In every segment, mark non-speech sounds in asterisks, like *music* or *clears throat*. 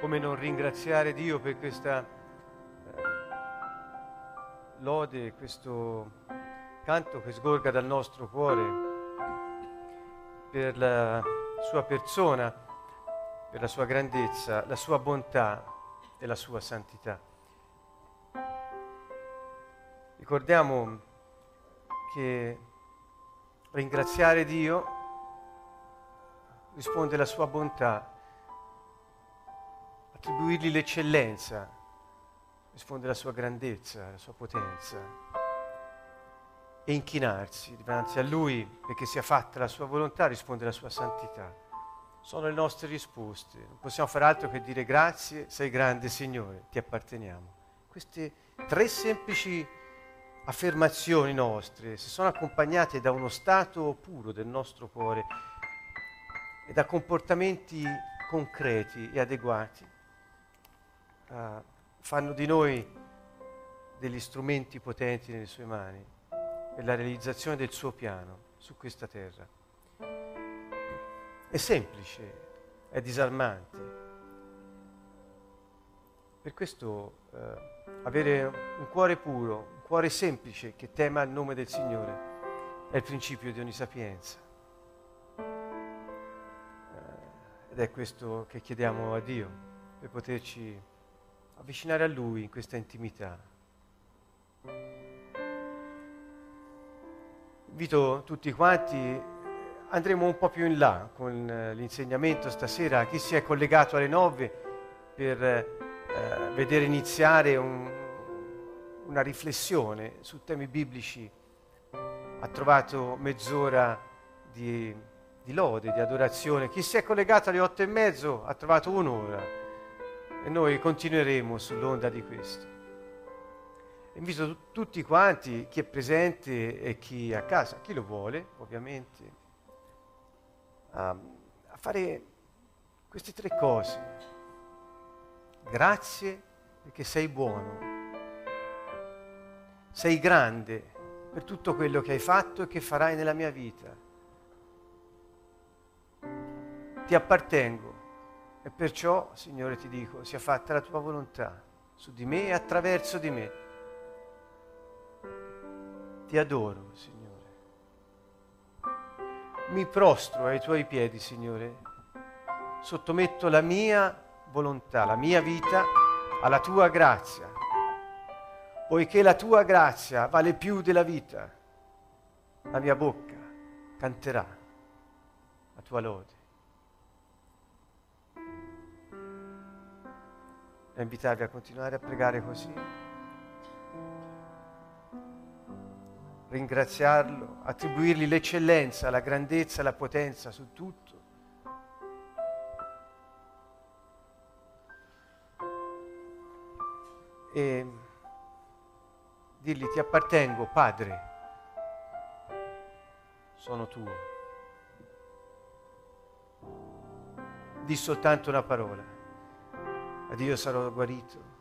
come non ringraziare Dio per questa eh, lode, questo canto che sgorga dal nostro cuore, per la sua persona, per la sua grandezza, la sua bontà e la sua santità. Ricordiamo che ringraziare Dio risponde alla sua bontà attribuirgli l'eccellenza, risponde alla sua grandezza, alla sua potenza e inchinarsi dinanzi a Lui perché sia fatta la sua volontà, risponde alla sua santità. Sono le nostre risposte. Non possiamo fare altro che dire grazie, sei grande Signore, ti apparteniamo. Queste tre semplici affermazioni nostre, se sono accompagnate da uno stato puro del nostro cuore e da comportamenti concreti e adeguati, uh, fanno di noi degli strumenti potenti nelle sue mani per la realizzazione del suo piano su questa terra. È semplice, è disarmante. Per questo uh, avere un cuore puro, un cuore semplice che tema il nome del Signore è il principio di ogni sapienza. Uh, ed è questo che chiediamo a Dio per poterci avvicinare a Lui in questa intimità. Invito tutti quanti, andremo un po' più in là con eh, l'insegnamento stasera, chi si è collegato alle nove per eh, vedere iniziare un, una riflessione su temi biblici, ha trovato mezz'ora di, di lode, di adorazione. Chi si è collegato alle otto e mezzo ha trovato un'ora e noi continueremo sull'onda di questo. Invito tutti quanti, chi è presente e chi è a casa, chi lo vuole ovviamente, a, a fare queste tre cose. Grazie perché sei buono, sei grande per tutto quello che hai fatto e che farai nella mia vita. Ti appartengo e perciò, Signore, ti dico, sia fatta la tua volontà su di me e attraverso di me. Ti adoro, Signore. Mi prostro ai tuoi piedi, Signore. Sottometto la mia volontà, la mia vita alla tua grazia, poiché la tua grazia vale più della vita. La mia bocca canterà la tua lode. A invitarvi a continuare a pregare così. Ringraziarlo, attribuirgli l'eccellenza, la grandezza, la potenza su tutto. E dirgli ti appartengo, Padre, sono tuo. Di soltanto una parola ed io sarò guarito.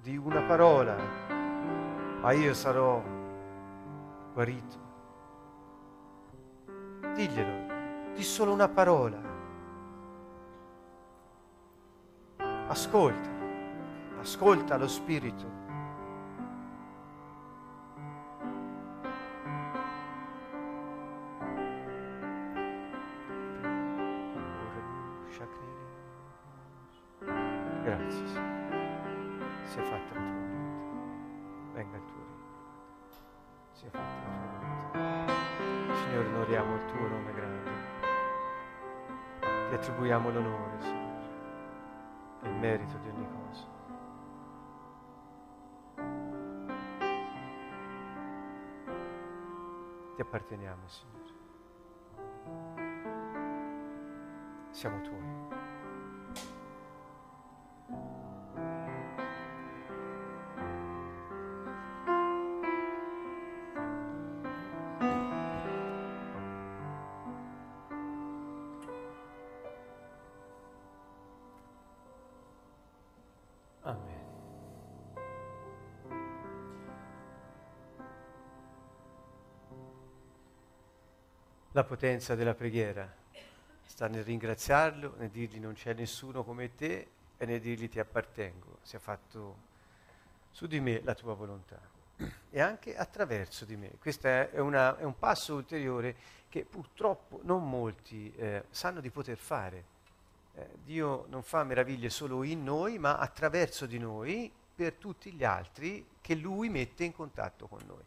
Di una parola, ma io sarò guarito. Diglielo, di solo una parola. Ascolta, ascolta lo Spirito. Apparteniamo, Signore. Siamo tuoi. Potenza della preghiera sta nel ringraziarlo, nel dirgli non c'è nessuno come te e nel dirgli ti appartengo, sia fatto su di me la tua volontà e anche attraverso di me. Questo è, una, è un passo ulteriore che purtroppo non molti eh, sanno di poter fare. Eh, Dio non fa meraviglie solo in noi, ma attraverso di noi per tutti gli altri che Lui mette in contatto con noi.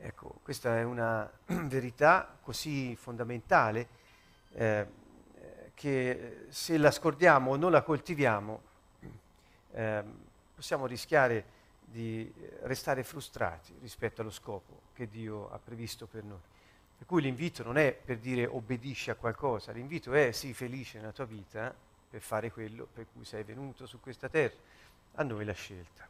Ecco, questa è una *clears throat* verità così fondamentale eh, che se la scordiamo o non la coltiviamo *clears throat* eh, possiamo rischiare di restare frustrati rispetto allo scopo che Dio ha previsto per noi. Per cui l'invito non è per dire obbedisci a qualcosa, l'invito è sii felice nella tua vita per fare quello per cui sei venuto su questa terra. A noi la scelta.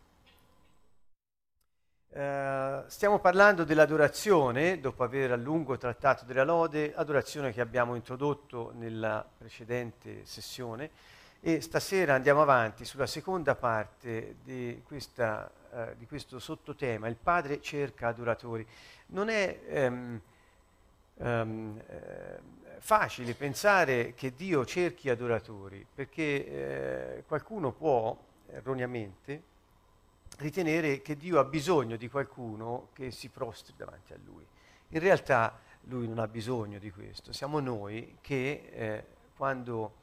Uh, stiamo parlando dell'adorazione, dopo aver a lungo trattato della lode, adorazione che abbiamo introdotto nella precedente sessione e stasera andiamo avanti sulla seconda parte di, questa, uh, di questo sottotema, il Padre cerca adoratori. Non è um, um, eh, facile pensare che Dio cerchi adoratori, perché eh, qualcuno può erroneamente ritenere che Dio ha bisogno di qualcuno che si prostri davanti a Lui. In realtà Lui non ha bisogno di questo, siamo noi che eh, quando,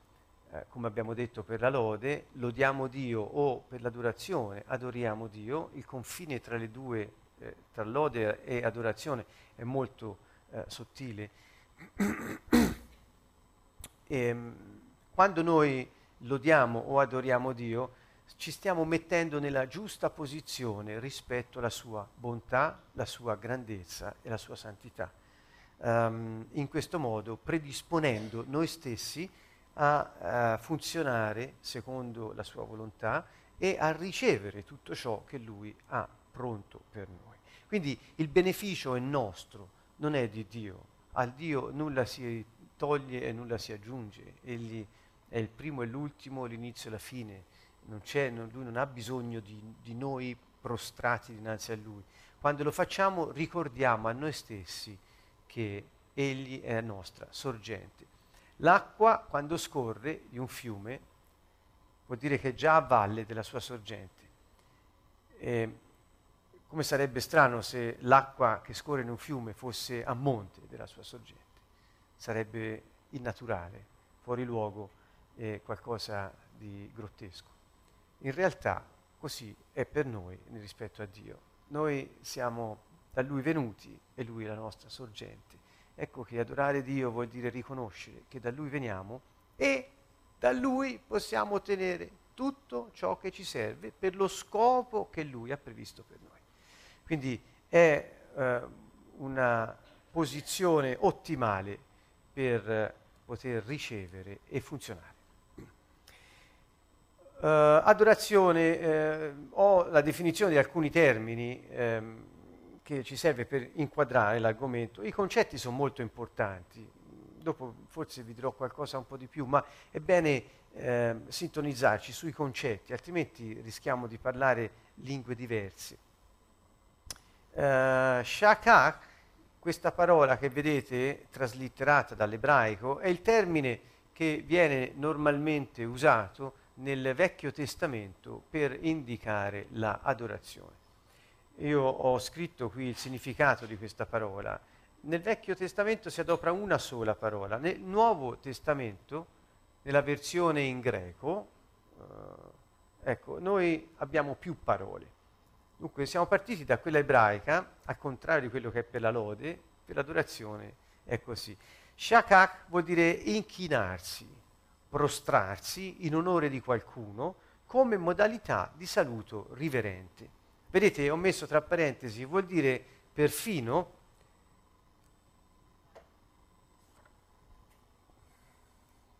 eh, come abbiamo detto per la lode, lodiamo Dio o per l'adorazione adoriamo Dio, il confine tra le due, eh, tra lode e adorazione è molto eh, sottile. e, ehm, quando noi lodiamo o adoriamo Dio, ci stiamo mettendo nella giusta posizione rispetto alla sua bontà, la sua grandezza e la sua santità. Um, in questo modo predisponendo noi stessi a, a funzionare secondo la sua volontà e a ricevere tutto ciò che lui ha pronto per noi. Quindi il beneficio è nostro, non è di Dio. Al Dio nulla si toglie e nulla si aggiunge. Egli è il primo e l'ultimo, l'inizio e la fine non non, lui non ha bisogno di, di noi prostrati dinanzi a lui. Quando lo facciamo ricordiamo a noi stessi che egli è la nostra sorgente. L'acqua, quando scorre di un fiume, vuol dire che è già a valle della sua sorgente. E come sarebbe strano se l'acqua che scorre in un fiume fosse a monte della sua sorgente. Sarebbe innaturale, fuori luogo e qualcosa di grottesco. In realtà così è per noi rispetto a Dio. Noi siamo da Lui venuti e Lui è la nostra sorgente. Ecco che adorare Dio vuol dire riconoscere che da Lui veniamo e da Lui possiamo ottenere tutto ciò che ci serve per lo scopo che Lui ha previsto per noi. Quindi è eh, una posizione ottimale per eh, poter ricevere e funzionare. Uh, adorazione, eh, ho la definizione di alcuni termini ehm, che ci serve per inquadrare l'argomento. I concetti sono molto importanti, dopo forse vi dirò qualcosa un po' di più, ma è bene eh, sintonizzarci sui concetti, altrimenti rischiamo di parlare lingue diverse. Uh, shakak, questa parola che vedete traslitterata dall'ebraico, è il termine che viene normalmente usato nel Vecchio Testamento per indicare l'adorazione. Io ho scritto qui il significato di questa parola. Nel Vecchio Testamento si adopera una sola parola. Nel Nuovo Testamento, nella versione in greco, eh, ecco, noi abbiamo più parole. Dunque siamo partiti da quella ebraica, al contrario di quello che è per la lode, per l'adorazione è così. Shakak vuol dire inchinarsi, prostrarsi in onore di qualcuno come modalità di saluto riverente. Vedete, ho messo tra parentesi, vuol dire perfino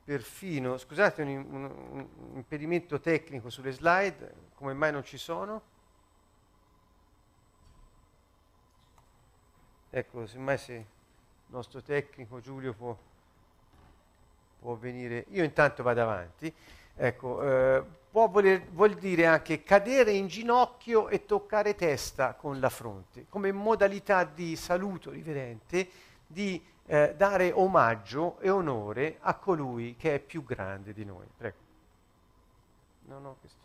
perfino, scusate un, un, un, impedimento tecnico sulle slide, come mai non ci sono? Ecco, semmai se il nostro tecnico Giulio può può venire, io intanto vado avanti, ecco, eh, può voler, vuol dire anche cadere in ginocchio e toccare testa con la fronte, come modalità di saluto riverente, di eh, dare omaggio e onore a colui che è più grande di noi. Prego. No, no, questo...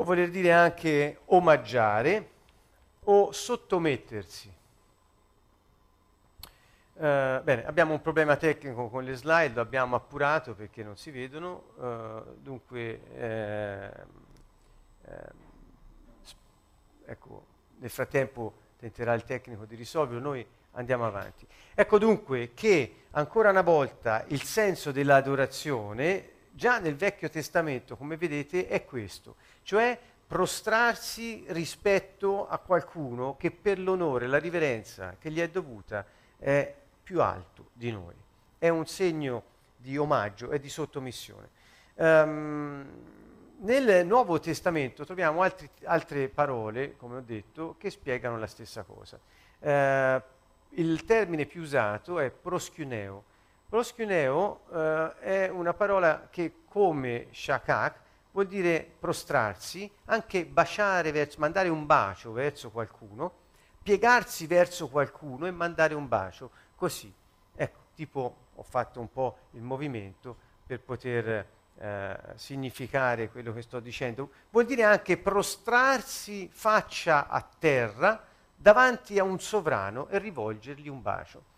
Può voler dire anche omaggiare o sottomettersi. Uh, bene, abbiamo un problema tecnico con le slide, lo abbiamo appurato perché non si vedono, uh, dunque eh, eh, ecco, nel frattempo tenterà il tecnico di risolverlo, noi andiamo avanti. Ecco dunque che ancora una volta il senso dell'adorazione già nel Vecchio Testamento, come vedete, è questo, cioè prostrarsi rispetto a qualcuno che per l'onore, la riverenza che gli è dovuta è più alto di noi. È un segno di omaggio e di sottomissione. Um, nel Nuovo Testamento troviamo altri, altre parole, come ho detto, che spiegano la stessa cosa. Uh, il termine più usato è proschuneo. Proschuneo uh, è una parola che, come shakak, vuol dire prostrarsi, anche baciare verso, mandare un bacio verso qualcuno, piegarsi verso qualcuno e mandare un bacio così. Ecco, tipo ho fatto un po' il movimento per poter eh, significare quello che sto dicendo. Vuol dire anche prostrarsi faccia a terra davanti a un sovrano e rivolgergli un bacio.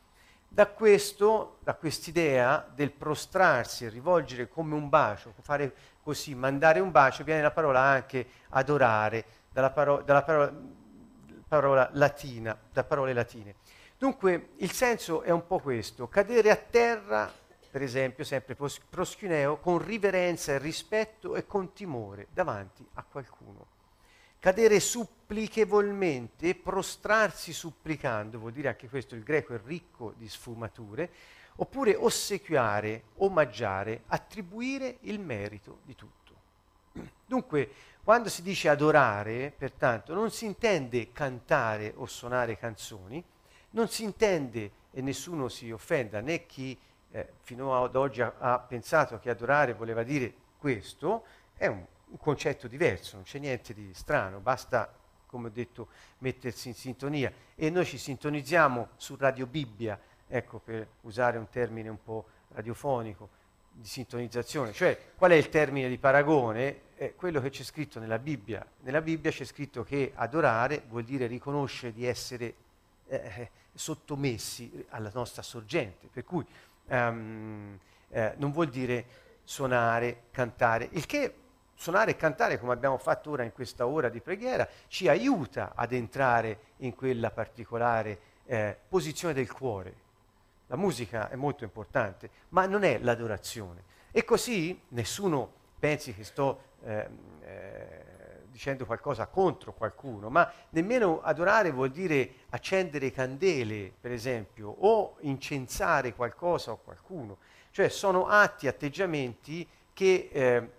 Da questo, da quest'idea del prostrarsi rivolgere come un bacio, fare così, mandare un bacio, viene la parola anche adorare, dalla, paro- dalla parola, parola latina, da parole latine. Dunque il senso è un po' questo, cadere a terra, per esempio, sempre proschineo, con riverenza e rispetto e con timore davanti a qualcuno. Cadere supplichevolmente, prostrarsi supplicando, vuol dire anche questo, il greco è ricco di sfumature, oppure ossequiare, omaggiare, attribuire il merito di tutto. Dunque, quando si dice adorare, pertanto, non si intende cantare o suonare canzoni, non si intende, e nessuno si offenda, né chi eh, fino ad oggi ha, ha, pensato che adorare voleva dire questo, è un, un concetto diverso, non c'è niente di strano, basta, come ho detto, mettersi in sintonia. E noi ci sintonizziamo su Radio Bibbia, ecco, per usare un termine un po' radiofonico, di sintonizzazione, cioè qual è il termine di paragone? È quello che c'è scritto nella Bibbia. Nella Bibbia c'è scritto che adorare vuol dire riconoscere di essere eh, sottomessi alla nostra sorgente, per cui um, eh, non vuol dire suonare, cantare, il che suonare e cantare, come abbiamo fatto ora in questa ora di preghiera, ci aiuta ad entrare in quella particolare eh, posizione del cuore. La musica è molto importante, ma non è l'adorazione. E così nessuno pensi che sto eh, eh, dicendo qualcosa contro qualcuno, ma nemmeno adorare vuol dire accendere candele, per esempio, o incensare qualcosa o qualcuno. Cioè sono atti, atteggiamenti che eh,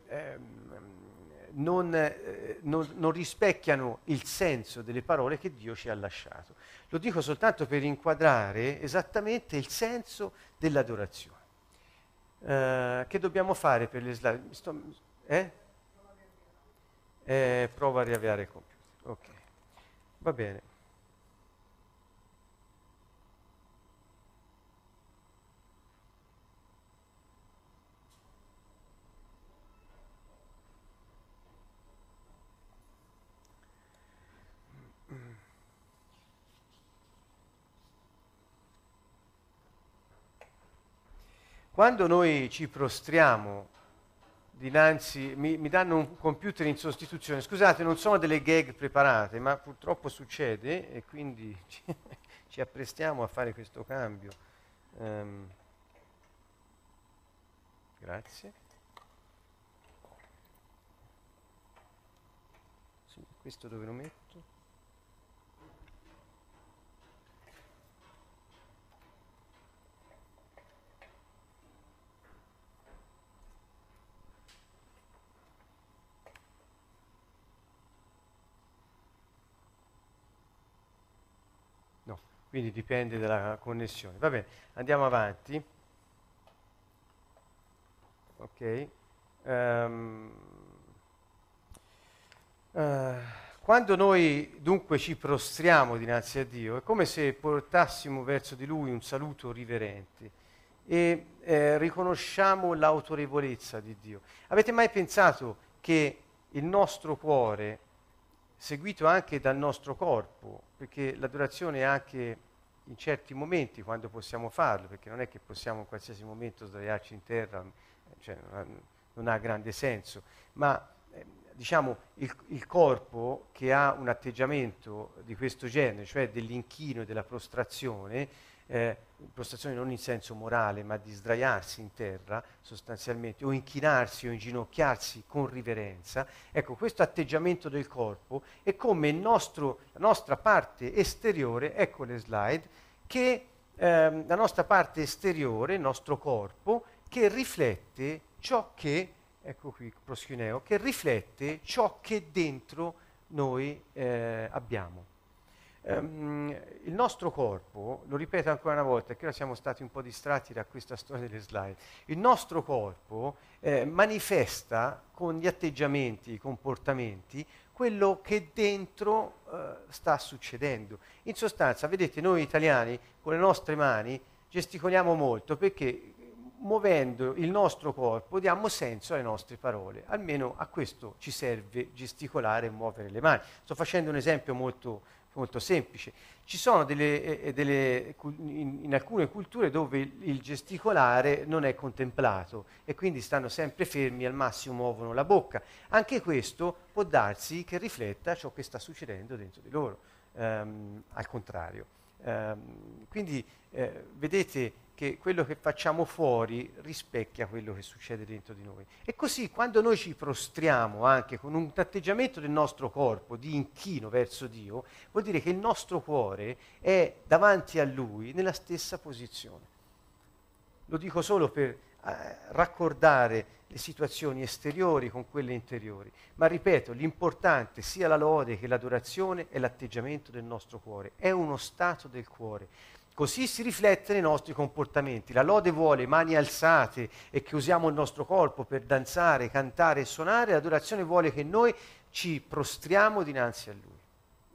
non, eh, non, non rispecchiano il senso delle parole che Dio ci ha lasciato. Lo dico soltanto per inquadrare esattamente il senso dell'adorazione. Uh, che dobbiamo fare per le slide? Sto, eh? Eh, prova a riavviare il computer. Ok, va bene. Quando noi ci prostriamo dinanzi, mi, mi, danno un computer in sostituzione. Scusate, non sono delle gag preparate, ma purtroppo succede e quindi *laughs* ci, ci apprestiamo a fare questo cambio. Um, grazie. Questo dove lo metto? Quindi dipende dalla connessione. Va bene, andiamo avanti. Ok. Um, Uh, quando noi dunque ci prostriamo dinanzi a Dio, è come se portassimo verso di Lui un saluto riverente e eh, riconosciamo l'autorevolezza di Dio. Avete mai pensato che il nostro cuore, seguito anche dal nostro corpo, perché l'adorazione è anche in certi momenti quando possiamo farlo, perché non è che possiamo in qualsiasi momento sdraiarci in terra, cioè non, ha, non ha grande senso, ma eh, diciamo il, il, corpo che ha un atteggiamento di questo genere, cioè dell'inchino e della prostrazione, eh, prostrazione non in senso morale, ma di sdraiarsi in terra sostanzialmente, o inchinarsi o inginocchiarsi con riverenza, ecco, questo atteggiamento del corpo è come nostro, la nostra parte esteriore, ecco le slide, che ehm, la nostra parte esteriore, il nostro corpo, che riflette ciò che, ecco qui, proschineo, che riflette ciò che dentro noi eh, abbiamo. Um, il nostro corpo, lo ripeto ancora una volta, che ora siamo stati un po' distratti da questa storia delle slide, il nostro corpo eh, manifesta con gli atteggiamenti, i comportamenti, quello che dentro eh, sta succedendo. In sostanza, vedete, noi italiani con le nostre mani gesticoliamo molto perché muovendo il nostro corpo diamo senso alle nostre parole, almeno a questo ci serve gesticolare e muovere le mani. Sto facendo un esempio molto molto semplice. Ci sono delle, eh, eh delle, in, in, alcune culture dove il, gesticolare non è contemplato e quindi stanno sempre fermi, al massimo muovono la bocca. Anche questo può darsi che rifletta ciò che sta succedendo dentro di loro, ehm, al contrario. Ehm, quindi eh, vedete che quello che facciamo fuori rispecchia quello che succede dentro di noi. E così quando noi ci prostriamo anche con un atteggiamento del nostro corpo di inchino verso Dio, vuol dire che il nostro cuore è davanti a Lui nella stessa posizione. Lo dico solo per eh, raccordare le situazioni esteriori con quelle interiori, ma ripeto, l'importante sia la lode che l'adorazione è l'atteggiamento del nostro cuore, è uno stato del cuore. Così si riflette nei nostri comportamenti. La lode vuole mani alzate e che usiamo il nostro corpo per danzare, cantare e suonare, l'adorazione vuole che noi ci prostriamo dinanzi a Lui.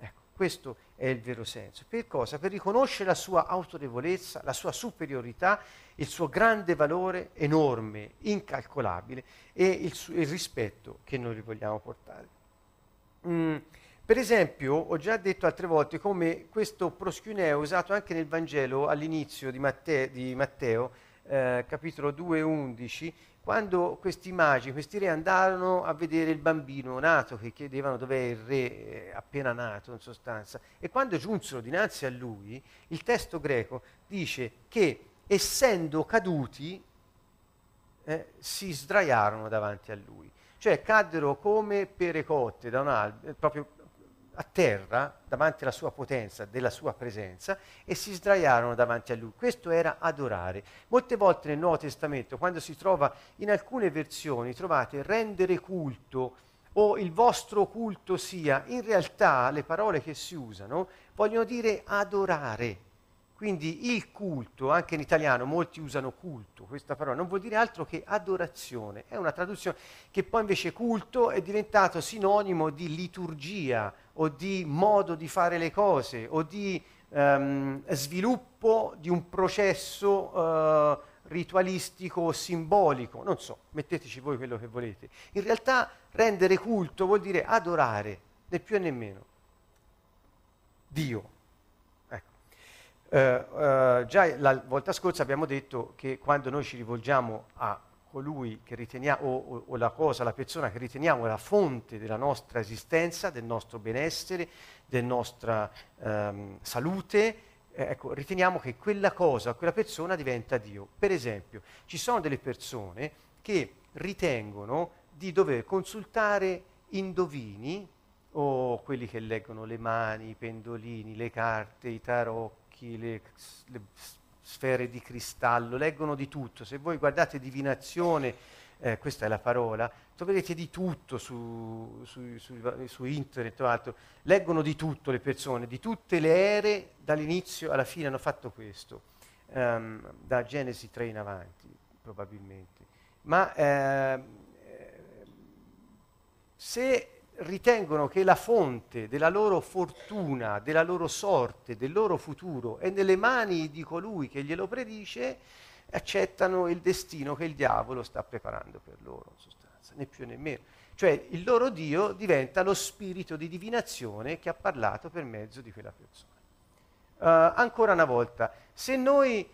Ecco, questo è il vero senso. Per cosa? Per riconoscere la sua autorevolezza, la sua superiorità, il suo grande valore enorme, incalcolabile e il, su- il rispetto che noi gli vogliamo portare. Mm. Per esempio, ho già detto altre volte come questo proschuneo è usato anche nel Vangelo all'inizio di Matteo, di Matteo eh, capitolo 2, 11, quando questi magi, questi re andarono a vedere il bambino nato, che chiedevano dov'è il re eh, appena nato in sostanza, e quando giunsero dinanzi a lui, il testo greco dice che essendo caduti eh, si sdraiarono davanti a lui, cioè caddero come perecotte da un albero, proprio a terra davanti alla sua potenza, della sua presenza e si sdraiarono davanti a lui. Questo era adorare. Molte volte nel Nuovo Testamento, quando si trova in alcune versioni, trovate rendere culto o il vostro culto sia, in realtà le parole che si usano vogliono dire adorare. Quindi il culto, anche in italiano molti usano culto, questa parola non vuol dire altro che adorazione, è una traduzione che poi invece culto è diventato sinonimo di liturgia o di modo di fare le cose o di um, sviluppo di un processo uh, ritualistico o simbolico, non so, metteteci voi quello che volete. In realtà rendere culto vuol dire adorare, né più né meno. Dio. Uh, uh, già la volta scorsa abbiamo detto che quando noi ci rivolgiamo a colui che riteniamo, o, o, la cosa, la persona che riteniamo la fonte della nostra esistenza, del nostro benessere, della nostra um, salute, eh, ecco, riteniamo che quella cosa, quella persona diventa Dio. Per esempio, ci sono delle persone che ritengono di dover consultare indovini o quelli che leggono le mani, i pendolini, le carte, i tarocchi, occhi, le, le sfere di cristallo, leggono di tutto. Se voi guardate divinazione, eh, questa è la parola, troverete di tutto su, su, su, su, internet o altro, leggono di tutto le persone, di tutte le ere, dall'inizio alla fine hanno fatto questo, um, da Genesi 3 in avanti probabilmente. Ma eh, se ritengono che la fonte della loro fortuna, della loro sorte, del loro futuro è nelle mani di colui che glielo predice, accettano il destino che il diavolo sta preparando per loro, in sostanza, né più né meno. Cioè il loro Dio diventa lo spirito di divinazione che ha parlato per mezzo di quella persona. Uh, ancora una volta, se noi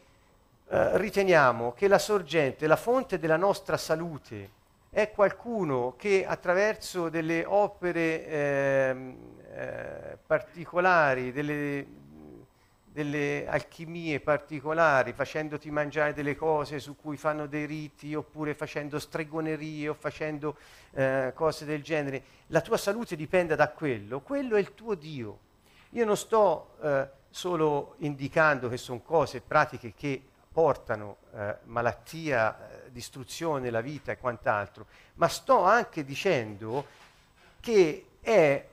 uh, riteniamo che la sorgente, la fonte della nostra salute, è qualcuno che attraverso delle opere eh, eh, particolari, delle, delle, alchimie particolari, facendoti mangiare delle cose su cui fanno dei riti, oppure facendo stregonerie o facendo eh, cose del genere, la tua salute dipende da quello, quello è il tuo Dio. Io non sto eh, solo indicando che sono cose, pratiche che portano eh, malattia, eh, distruzione, la vita e quant'altro, ma sto anche dicendo che è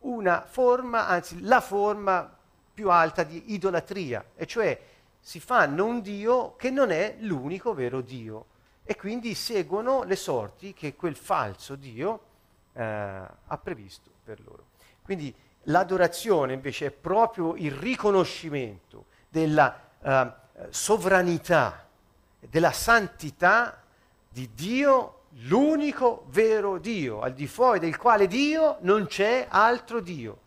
una forma, anzi la forma più alta di idolatria, e cioè si fanno un Dio che non è l'unico vero Dio e quindi seguono le sorti che quel falso Dio eh, ha previsto per loro. Quindi l'adorazione invece è proprio il riconoscimento della eh, sovranità, della santità di Dio, l'unico vero Dio, al di fuori del quale Dio non c'è altro Dio.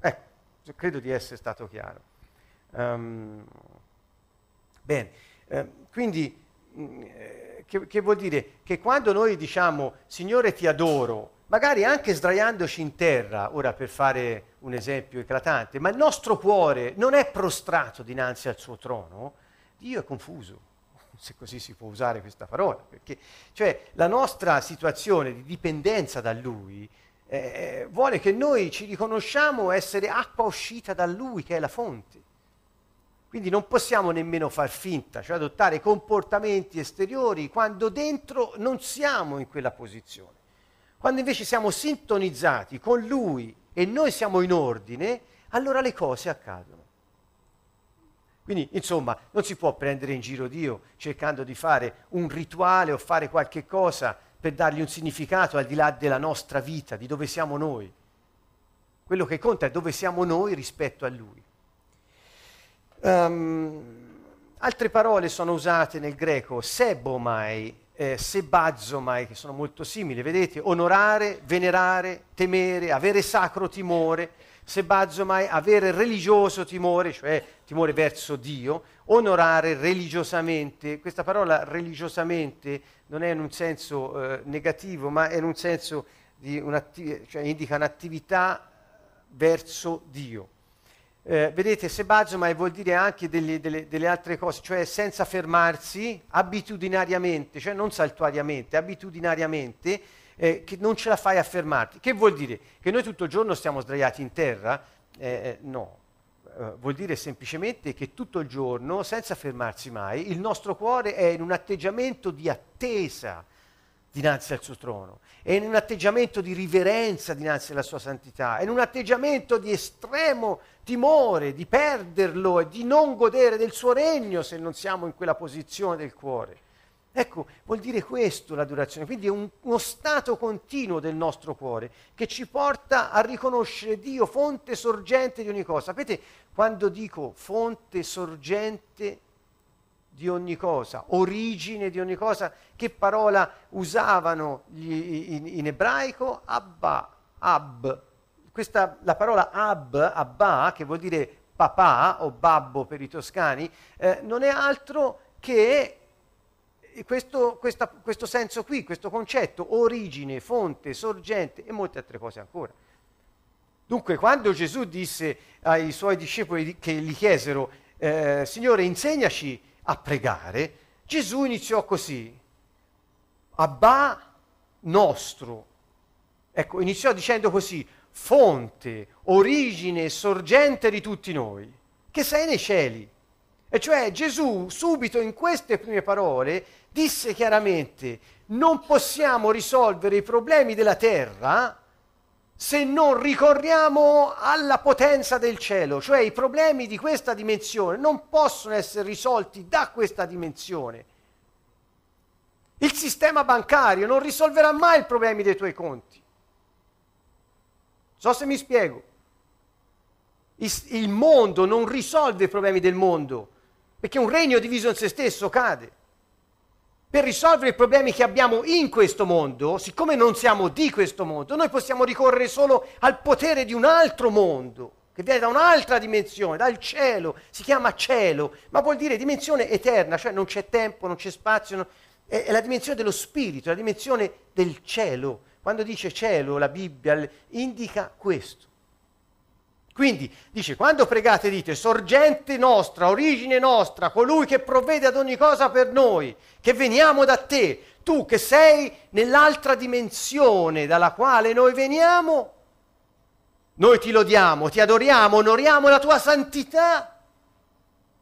Ecco, credo di essere stato chiaro. Um, bene, eh, quindi mm, eh, che, che vuol dire? Che quando noi diciamo Signore ti adoro, magari anche sdraiandoci in terra, ora per fare un esempio eclatante, ma il nostro cuore non è prostrato dinanzi al suo trono, Dio è confuso, se così si può usare questa parola, perché cioè, la nostra situazione di dipendenza da Lui eh, eh, vuole che noi ci riconosciamo essere acqua uscita da Lui, che è la fonte. Quindi non possiamo nemmeno far finta, cioè adottare comportamenti esteriori quando dentro non siamo in quella posizione. Quando invece siamo sintonizzati con Lui e noi siamo in ordine, allora le cose accadono. Quindi, insomma, non si può prendere in giro Dio cercando di fare un rituale o fare qualche cosa per dargli un significato al di là della nostra vita, di dove siamo noi. Quello che conta è dove siamo noi rispetto a Lui. Um, altre parole sono usate nel greco, sebomai, eh, sebazomai, che sono molto simili, vedete? Onorare, venerare, temere, avere sacro timore sebazomai, avere religioso timore, cioè timore verso Dio, onorare religiosamente. Questa parola religiosamente non è in un senso eh, negativo, ma è in un senso di un'attività, cioè indica un'attività verso Dio. Eh, vedete, sebazomai vuol dire anche delle, delle, delle, altre cose, cioè senza fermarsi, abitudinariamente, cioè non saltuariamente, abitudinariamente, eh, che non ce la fai a fermarti. Che vuol dire? Che noi tutto il giorno stiamo sdraiati in terra? Eh, eh no, Uh, vuol dire semplicemente che tutto il giorno, senza fermarsi mai, il nostro cuore è in un atteggiamento di attesa dinanzi al suo trono, è in un atteggiamento di riverenza dinanzi alla sua santità, è in un atteggiamento di estremo timore di perderlo e di non godere del suo regno se non siamo in quella posizione del cuore. Ecco, vuol dire questo l'adorazione, quindi è un, uno stato continuo del nostro cuore che ci porta a riconoscere Dio fonte sorgente di ogni cosa. Sapete, quando dico fonte sorgente di ogni cosa, origine di ogni cosa, che parola usavano gli, in, in, ebraico? Abba, ab. Questa, la parola ab, abba, che vuol dire papà o babbo per i toscani, eh, non è altro che questo, questa, questo senso qui, questo concetto, origine, fonte, sorgente e molte altre cose ancora. Dunque, quando Gesù disse ai suoi discepoli che gli chiesero, eh, Signore, insegnaci a pregare, Gesù iniziò così, Abba nostro. Ecco, iniziò dicendo così, fonte, origine, sorgente di tutti noi, che sei nei cieli. E cioè Gesù subito in queste prime parole disse chiaramente non possiamo risolvere i problemi della terra se non ricorriamo alla potenza del cielo, cioè i problemi di questa dimensione non possono essere risolti da questa dimensione. Il sistema bancario non risolverà mai i problemi dei tuoi conti. So se mi spiego. Il mondo non risolve i problemi del mondo, perché un regno diviso in se stesso cade. Per risolvere i problemi che abbiamo in questo mondo, siccome non siamo di questo mondo, noi possiamo ricorrere solo al potere di un altro mondo, che viene da un'altra dimensione, dal cielo, si chiama cielo, ma vuol dire dimensione eterna, cioè non c'è tempo, non c'è spazio, no, è, è la dimensione dello spirito, la dimensione del cielo. Quando dice cielo, la Bibbia indica questo. Quindi dice, quando pregate dite, sorgente nostra, origine nostra, colui che provvede ad ogni cosa per noi, che veniamo da te, tu che sei nell'altra dimensione dalla quale noi veniamo, noi ti lodiamo, ti adoriamo, onoriamo la tua santità.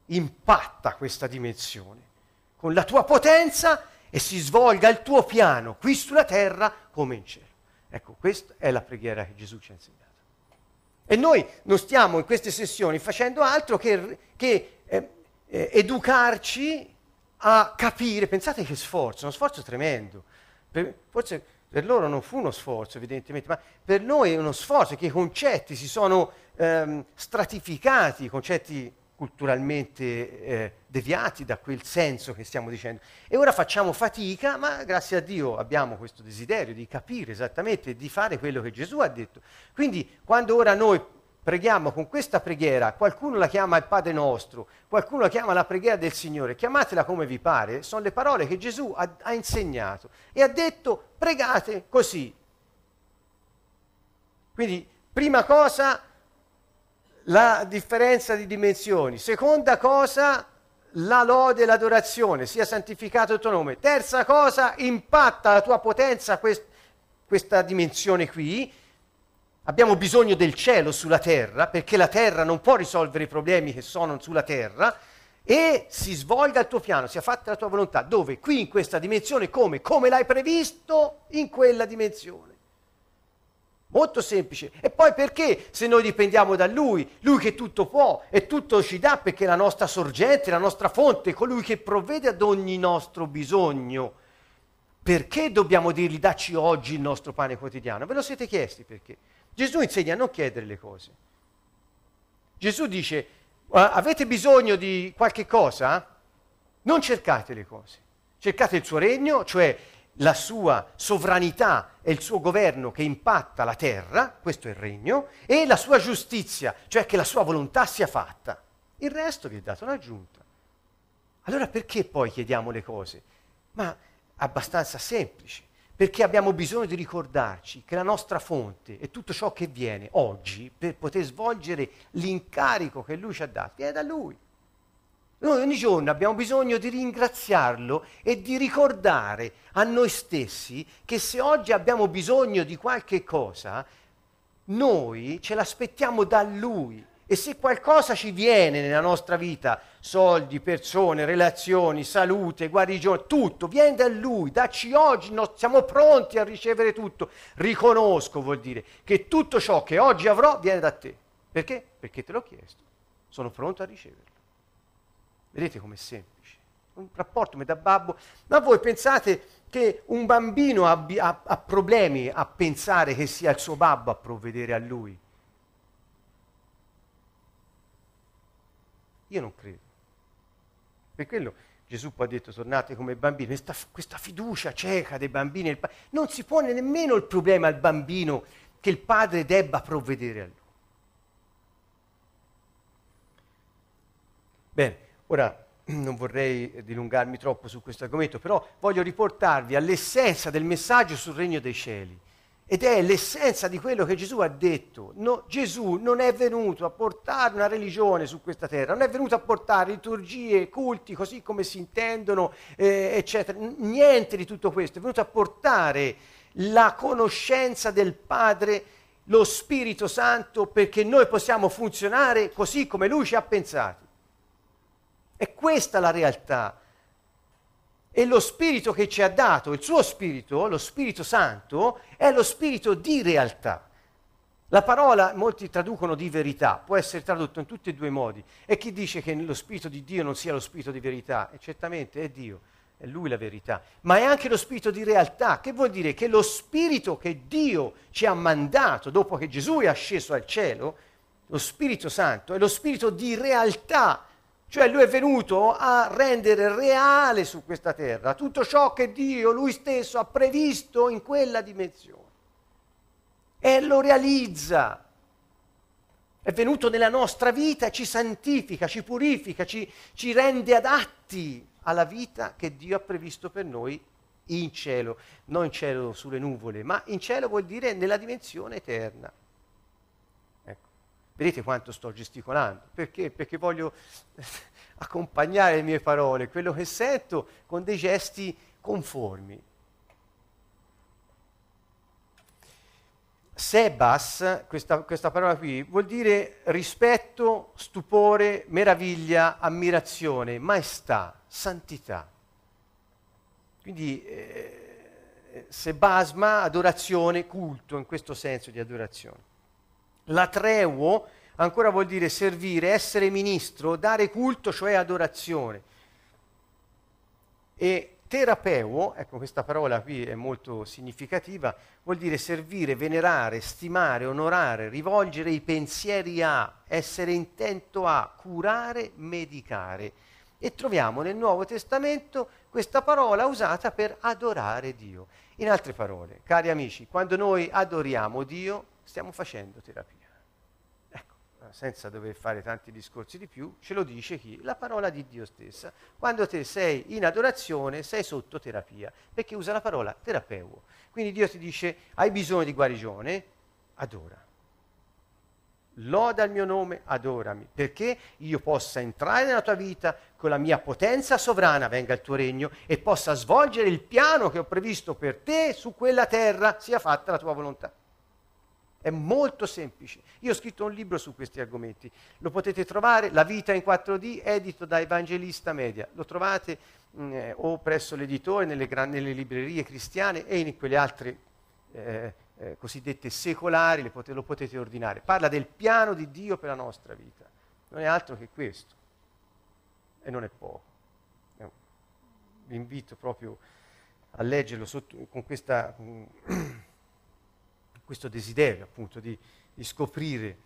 Impatta questa dimensione con la tua potenza e si svolga il tuo piano qui sulla terra come in cielo. Ecco, questa è la preghiera che Gesù ci ha insegnato. E noi non stiamo in queste sessioni facendo altro che, che eh, eh, educarci a capire, pensate che sforzo, uno sforzo tremendo. Per, forse per loro non fu uno sforzo, evidentemente, ma per noi è uno sforzo che i concetti si sono ehm, stratificati, i concetti culturalmente eh, deviati da quel senso che stiamo dicendo. E ora facciamo fatica, ma grazie a Dio abbiamo questo desiderio di capire esattamente, di fare quello che Gesù ha detto. Quindi quando ora noi preghiamo con questa preghiera, qualcuno la chiama il Padre nostro, qualcuno la chiama la preghiera del Signore, chiamatela come vi pare, sono le parole che Gesù ha, ha insegnato e ha detto pregate così. Quindi, prima cosa, la differenza di dimensioni. Seconda cosa, la lode e l'adorazione, sia santificato il tuo nome. Terza cosa, impatta la tua potenza quest- questa dimensione qui. Abbiamo bisogno del cielo sulla terra, perché la terra non può risolvere i problemi che sono sulla terra, e si svolga il tuo piano, sia fatta la tua volontà. Dove? Qui in questa dimensione, come? Come l'hai previsto in quella dimensione. Molto semplice. E poi perché se noi dipendiamo da Lui, Lui che tutto può e tutto ci dà perché è la nostra sorgente, la nostra fonte, colui che provvede ad ogni nostro bisogno, perché dobbiamo dirgli dacci oggi il nostro pane quotidiano? Ve lo siete chiesti perché? Gesù insegna a non chiedere le cose. Gesù dice, avete bisogno di qualche cosa? Non cercate le cose. Cercate il suo regno, cioè la sua sovranità e il suo governo che impatta la terra, questo è il regno, e la sua giustizia, cioè che la sua volontà sia fatta. Il resto vi è dato l'aggiunta. Allora perché poi chiediamo le cose? Ma abbastanza semplice, perché abbiamo bisogno di ricordarci che la nostra fonte e tutto ciò che viene oggi per poter svolgere l'incarico che Lui ci ha dato viene da Lui. Noi ogni giorno abbiamo bisogno di ringraziarlo e di ricordare a noi stessi che se oggi abbiamo bisogno di qualche cosa, noi ce l'aspettiamo da Lui. E se qualcosa ci viene nella nostra vita, soldi, persone, relazioni, salute, guarigione, tutto, viene da Lui, dacci oggi, no, siamo pronti a ricevere tutto. Riconosco vuol dire che tutto ciò che oggi avrò viene da te. Perché? Perché te l'ho chiesto. Sono pronto a riceverlo. Vedete com'è semplice? Un rapporto metà babbo. Ma voi pensate che un bambino abbia, ha, ha problemi a pensare che sia il suo babbo a provvedere a lui? Io non credo. Per quello Gesù poi ha detto tornate come bambini, questa, questa fiducia cieca dei bambini, non si pone nemmeno il problema al bambino che il padre debba provvedere a lui. Bene, Ora *clears throat* non vorrei dilungarmi troppo su questo argomento, però voglio riportarvi all'essenza del messaggio sul regno dei cieli. Ed è l'essenza di quello che Gesù ha detto. No, Gesù non è venuto a portare una religione su questa terra, non è venuto a portare liturgie, culti, così come si intendono, eh, eccetera. Niente di tutto questo. È venuto a portare la conoscenza del Padre, lo Spirito Santo, perché noi possiamo funzionare così come Lui ci ha pensati. È questa la realtà. E lo spirito che ci ha dato, il suo spirito, lo Spirito Santo, è lo spirito di realtà. La parola, molti traducono di verità, può essere tradotto in tutti e due i modi. E chi dice che lo spirito di Dio non sia lo spirito di verità? E certamente è Dio. è Lui la verità, ma è anche lo spirito di realtà, che vuol dire che lo spirito che Dio ci ha mandato dopo che Gesù è asceso al cielo, lo Spirito Santo, è lo spirito di realtà, cioè Lui è venuto a rendere reale su questa terra tutto ciò che Dio, Lui stesso, ha previsto in quella dimensione. E lo realizza è venuto nella nostra vita ci santifica, ci purifica, ci, ci rende adatti alla vita che Dio ha previsto per noi in cielo, non in cielo sulle nuvole, ma in cielo vuol dire nella dimensione eterna. Vedete quanto sto gesticolando? Perché? Perché voglio *laughs* accompagnare le mie parole, quello che sento, con dei gesti conformi. Sebas, questa, questa, parola qui, vuol dire rispetto, stupore, meraviglia, ammirazione, maestà, santità. Quindi eh, sebasma, adorazione, culto, in questo senso di adorazione. La treuo ancora vuol dire servire, essere ministro, dare culto, cioè adorazione. E Terapeuo, ecco questa parola qui è molto significativa, vuol dire servire, venerare, stimare, onorare, rivolgere i pensieri a, essere intento a, curare, medicare. E troviamo nel Nuovo Testamento questa parola usata per adorare Dio. In altre parole, cari amici, quando noi adoriamo Dio, stiamo facendo terapia senza dover fare tanti discorsi di più, ce lo dice chi? La parola di Dio stessa. Quando te sei in adorazione, sei sotto terapia, perché usa la parola terapeuo. Quindi Dio ti dice, hai bisogno di guarigione? Adora. Loda il mio nome, adorami, perché io possa entrare nella tua vita con la mia potenza sovrana, venga il tuo regno, e possa svolgere il piano che ho previsto per te su quella terra, sia fatta la tua volontà. È molto semplice. Io ho scritto un libro su questi argomenti. Lo potete trovare, La vita in 4D, edito da Evangelista Media. Lo trovate mh, mm, eh, o presso l'editore, nelle, gran, nelle, librerie cristiane e in quelle altre eh, eh, cosiddette secolari, potete, lo potete ordinare. Parla del piano di Dio per la nostra vita. Non è altro che questo. E non è poco. No. Vi invito proprio a leggerlo sotto, con questa... Con *clears throat* questo desiderio appunto di, di scoprire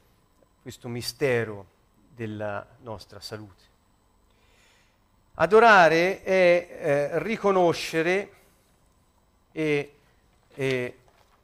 questo mistero della nostra salute. Adorare è eh, riconoscere e, e,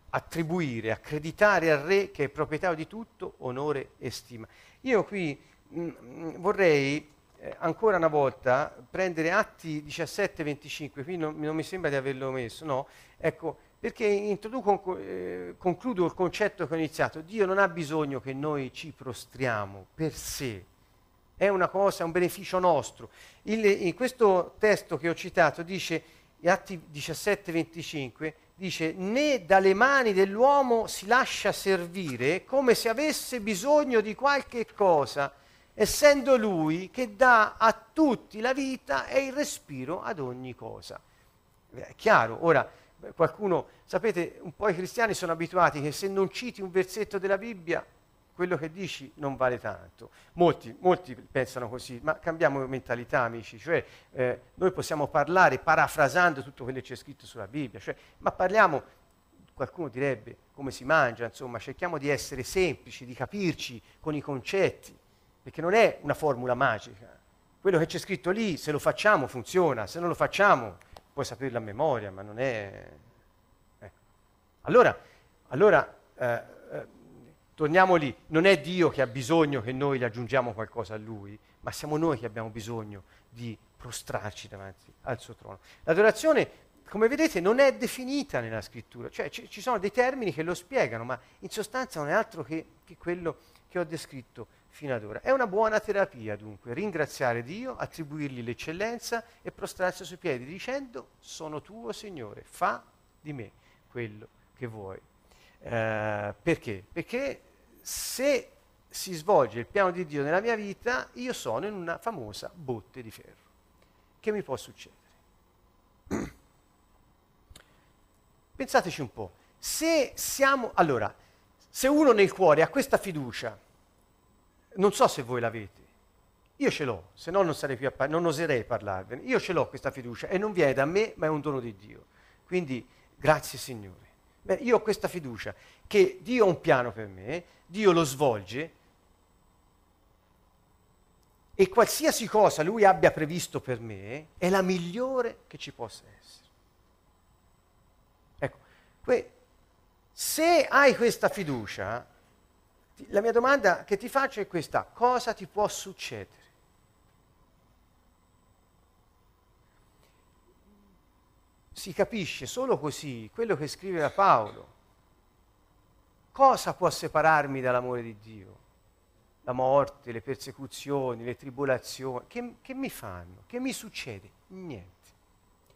attribuire, accreditare al Re che è proprietario di tutto, onore e stima. Io qui mh, mm, mm, vorrei eh, ancora una volta prendere Atti 17-25, qui non, non mi sembra di averlo messo, no? Ecco, perché introduco, eh, concludo il concetto che ho iniziato. Dio non ha bisogno che noi ci prostriamo per sé, è una cosa, un beneficio nostro. Il, in questo testo che ho citato dice, Atti 17-25, dice, né dalle mani dell'uomo si lascia servire come se avesse bisogno di qualche cosa, essendo lui che dà a tutti la vita e il respiro ad ogni cosa. È chiaro, ora qualcuno, sapete, un po' i cristiani sono abituati che se non citi un versetto della Bibbia, quello che dici non vale tanto. Molti, molti pensano così, ma cambiamo mentalità, amici, cioè eh, noi possiamo parlare parafrasando tutto quello che c'è scritto sulla Bibbia, cioè, ma parliamo, qualcuno direbbe, come si mangia, insomma, cerchiamo di essere semplici, di capirci con i concetti, perché non è una formula magica. Quello che c'è scritto lì, se lo facciamo funziona, se non lo facciamo puoi saperla a memoria, ma non è... Ecco. Allora, allora eh, eh, torniamo lì, non è Dio che ha bisogno che noi gli aggiungiamo qualcosa a Lui, ma siamo noi che abbiamo bisogno di prostrarci davanti al suo trono. L'adorazione, come vedete, non è definita nella scrittura, cioè c- ci sono dei termini che lo spiegano, ma in sostanza non è altro che, che quello che ho descritto fino ad ora. È una buona terapia dunque ringraziare Dio, attribuirgli l'eccellenza e prostrarsi sui piedi dicendo sono tuo Signore, fa di me quello che vuoi. Eh, perché? Perché se si svolge il piano di Dio nella mia vita, io sono in una famosa botte di ferro. Che mi può succedere? *clears throat* Pensateci un po', se siamo, allora, se uno nel cuore ha questa fiducia, non so se voi l'avete, Io ce l'ho, se no non, sarei più a par- non oserei parlarvene. Io ce l'ho questa fiducia e non viene da me, ma è un dono di Dio. Quindi grazie Signore. Beh, io ho questa fiducia che Dio ha un piano per me, Dio lo svolge e qualsiasi cosa Lui abbia previsto per me è la migliore che ci possa essere. Ecco, que- se hai questa fiducia, la mia domanda che ti faccio è questa, cosa ti può succedere? Si capisce solo così quello che scrive Paolo. Cosa può separarmi dall'amore di Dio? La morte, le persecuzioni, le tribolazioni. Che, che mi fanno? Che mi succede? Niente.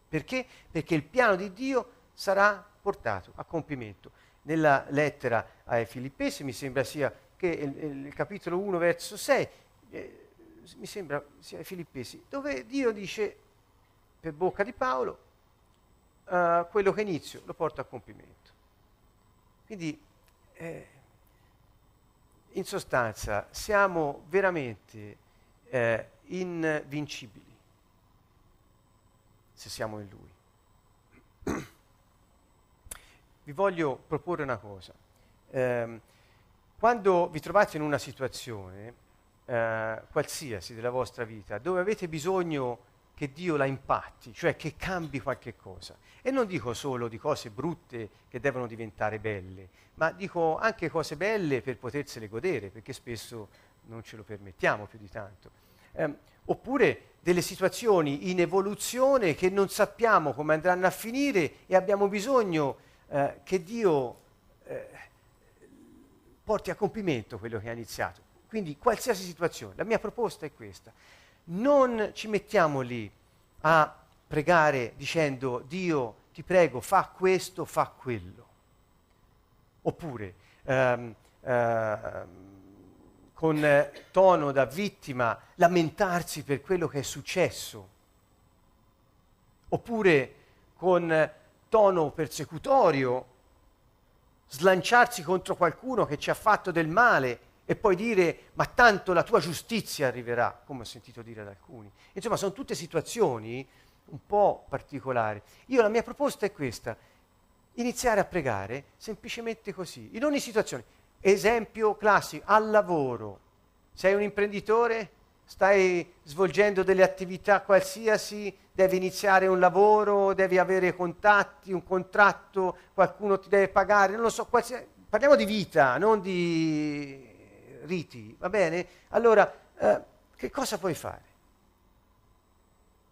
Perché? Perché il piano di Dio sarà portato a compimento nella lettera ai Filippesi, mi sembra sia che il, il capitolo 1 verso 6, eh, mi sembra sia ai Filippesi, dove Dio dice per bocca di Paolo, uh, quello che inizio lo porto a compimento. Quindi, eh, in sostanza, siamo veramente eh, invincibili se siamo in Lui vi voglio proporre una cosa. Eh, quando vi trovate in una situazione, eh, qualsiasi della vostra vita, dove avete bisogno che Dio la impatti, cioè che cambi qualche cosa. E non dico solo di cose brutte che devono diventare belle, ma dico anche cose belle per potersele godere, perché spesso non ce lo permettiamo più di tanto. Eh, oppure delle situazioni in evoluzione che non sappiamo come andranno a finire e abbiamo bisogno eh, che Dio eh, porti a compimento quello che ha iniziato. Quindi qualsiasi situazione, la mia proposta è questa. Non ci mettiamo lì a pregare dicendo Dio ti prego fa questo, fa quello. Oppure ehm, ehm, con tono da vittima lamentarsi per quello che è successo. Oppure con tono persecutorio, slanciarsi contro qualcuno che ci ha fatto del male e poi dire ma tanto la tua giustizia arriverà, come ho sentito dire ad alcuni. Insomma, sono tutte situazioni un po' particolari. Io la mia proposta è questa, iniziare a pregare semplicemente così, in ogni situazione. Esempio classico, al lavoro. Sei un imprenditore? Stai svolgendo delle attività qualsiasi? Devi iniziare un lavoro, devi avere contatti, un contratto, qualcuno ti deve pagare, non lo so, qualsiasi... parliamo di vita, non di riti, va bene? Allora, eh, che cosa puoi fare?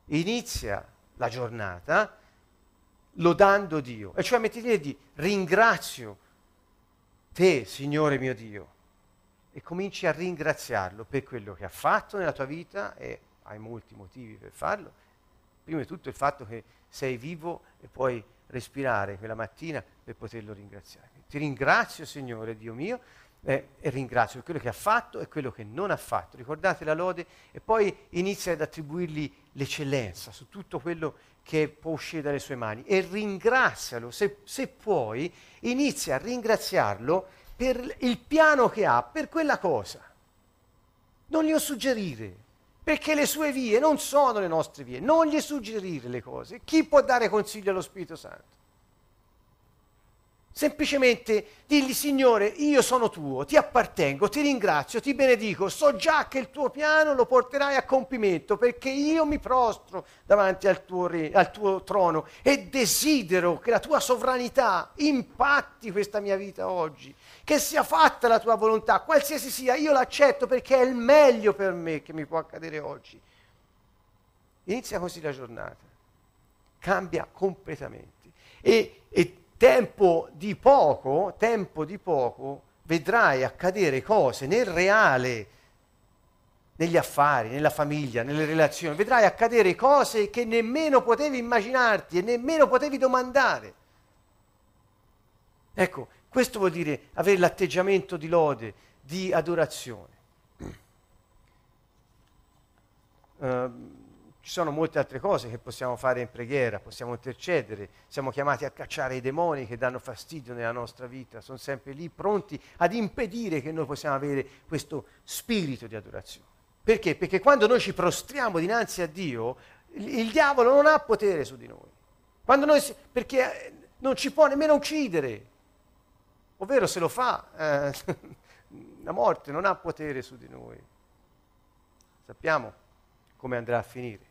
Inizia la giornata lodando Dio, e cioè metti lì e di ringrazio te, Signore mio Dio, e cominci a ringraziarlo per quello che ha fatto nella tua vita e hai molti motivi per farlo Prima di tutto il fatto che sei vivo e puoi respirare quella mattina per poterlo ringraziare. Ti ringrazio, Signore, Dio mio, eh, e ringrazio quello che ha fatto e quello che non ha fatto. Ricordate la lode e poi inizia ad attribuirgli l'eccellenza su tutto quello che può uscire dalle sue mani e ringrazialo, se, se puoi, inizia a ringraziarlo per il piano che ha per quella cosa. Non glielo suggerire, perché le sue vie non sono le nostre vie, non gli suggerire le cose. Chi può dare consiglio allo Spirito Santo? Semplicemente digli, Signore, io sono tuo, ti appartengo, ti ringrazio, ti benedico, so già che il tuo piano lo porterai a compimento perché io mi prostro davanti al tuo, re, al tuo trono e desidero che la tua sovranità impatti questa mia vita oggi, che sia fatta la tua volontà, qualsiasi sia, io l'accetto perché è il meglio per me che mi può accadere oggi. Inizia così la giornata, cambia completamente. E, e tempo di poco, tempo di poco, vedrai accadere cose nel reale, negli affari, nella famiglia, nelle relazioni, vedrai accadere cose che nemmeno potevi immaginarti e nemmeno potevi domandare. Ecco, questo vuol dire avere l'atteggiamento di lode, di adorazione. Uh, ci sono molte altre cose che possiamo fare in preghiera, possiamo intercedere, siamo chiamati a cacciare i demoni che danno fastidio nella nostra vita, sono sempre lì pronti ad impedire che noi possiamo avere questo spirito di adorazione. Perché? Perché quando noi ci prostriamo dinanzi a Dio, il, diavolo non ha potere su di noi. Noi, perché eh, non ci può nemmeno uccidere. Ovvero se lo fa, eh, *laughs* la morte non ha potere su di noi. Sappiamo come andrà a finire.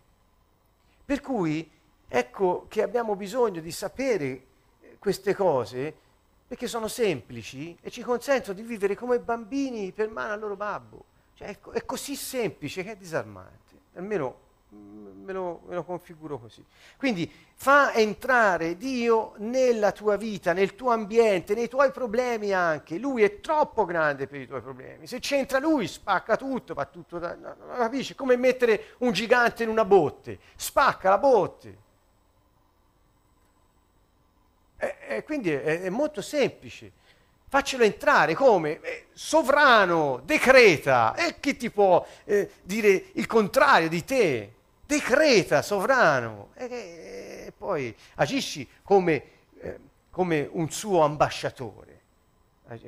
Per cui ecco che abbiamo bisogno di sapere queste cose perché sono semplici e ci consentono di vivere come bambini per mano al loro babbo. Cioè, è, è, così semplice che è disarmante, almeno me lo, me lo configuro così. Quindi fa entrare Dio nella tua vita, nel tuo ambiente, nei tuoi problemi anche. Lui è troppo grande per i tuoi problemi. Se c'entra lui, spacca tutto, fa tutto da, no, no, capisci? Come mettere un gigante in una botte, spacca la botte. E, e quindi è, è, molto semplice. Faccelo entrare come eh, sovrano, decreta. E chi ti può eh, dire il contrario di te? Decreta, sovrano. E, e poi agisci come, eh, come un suo ambasciatore.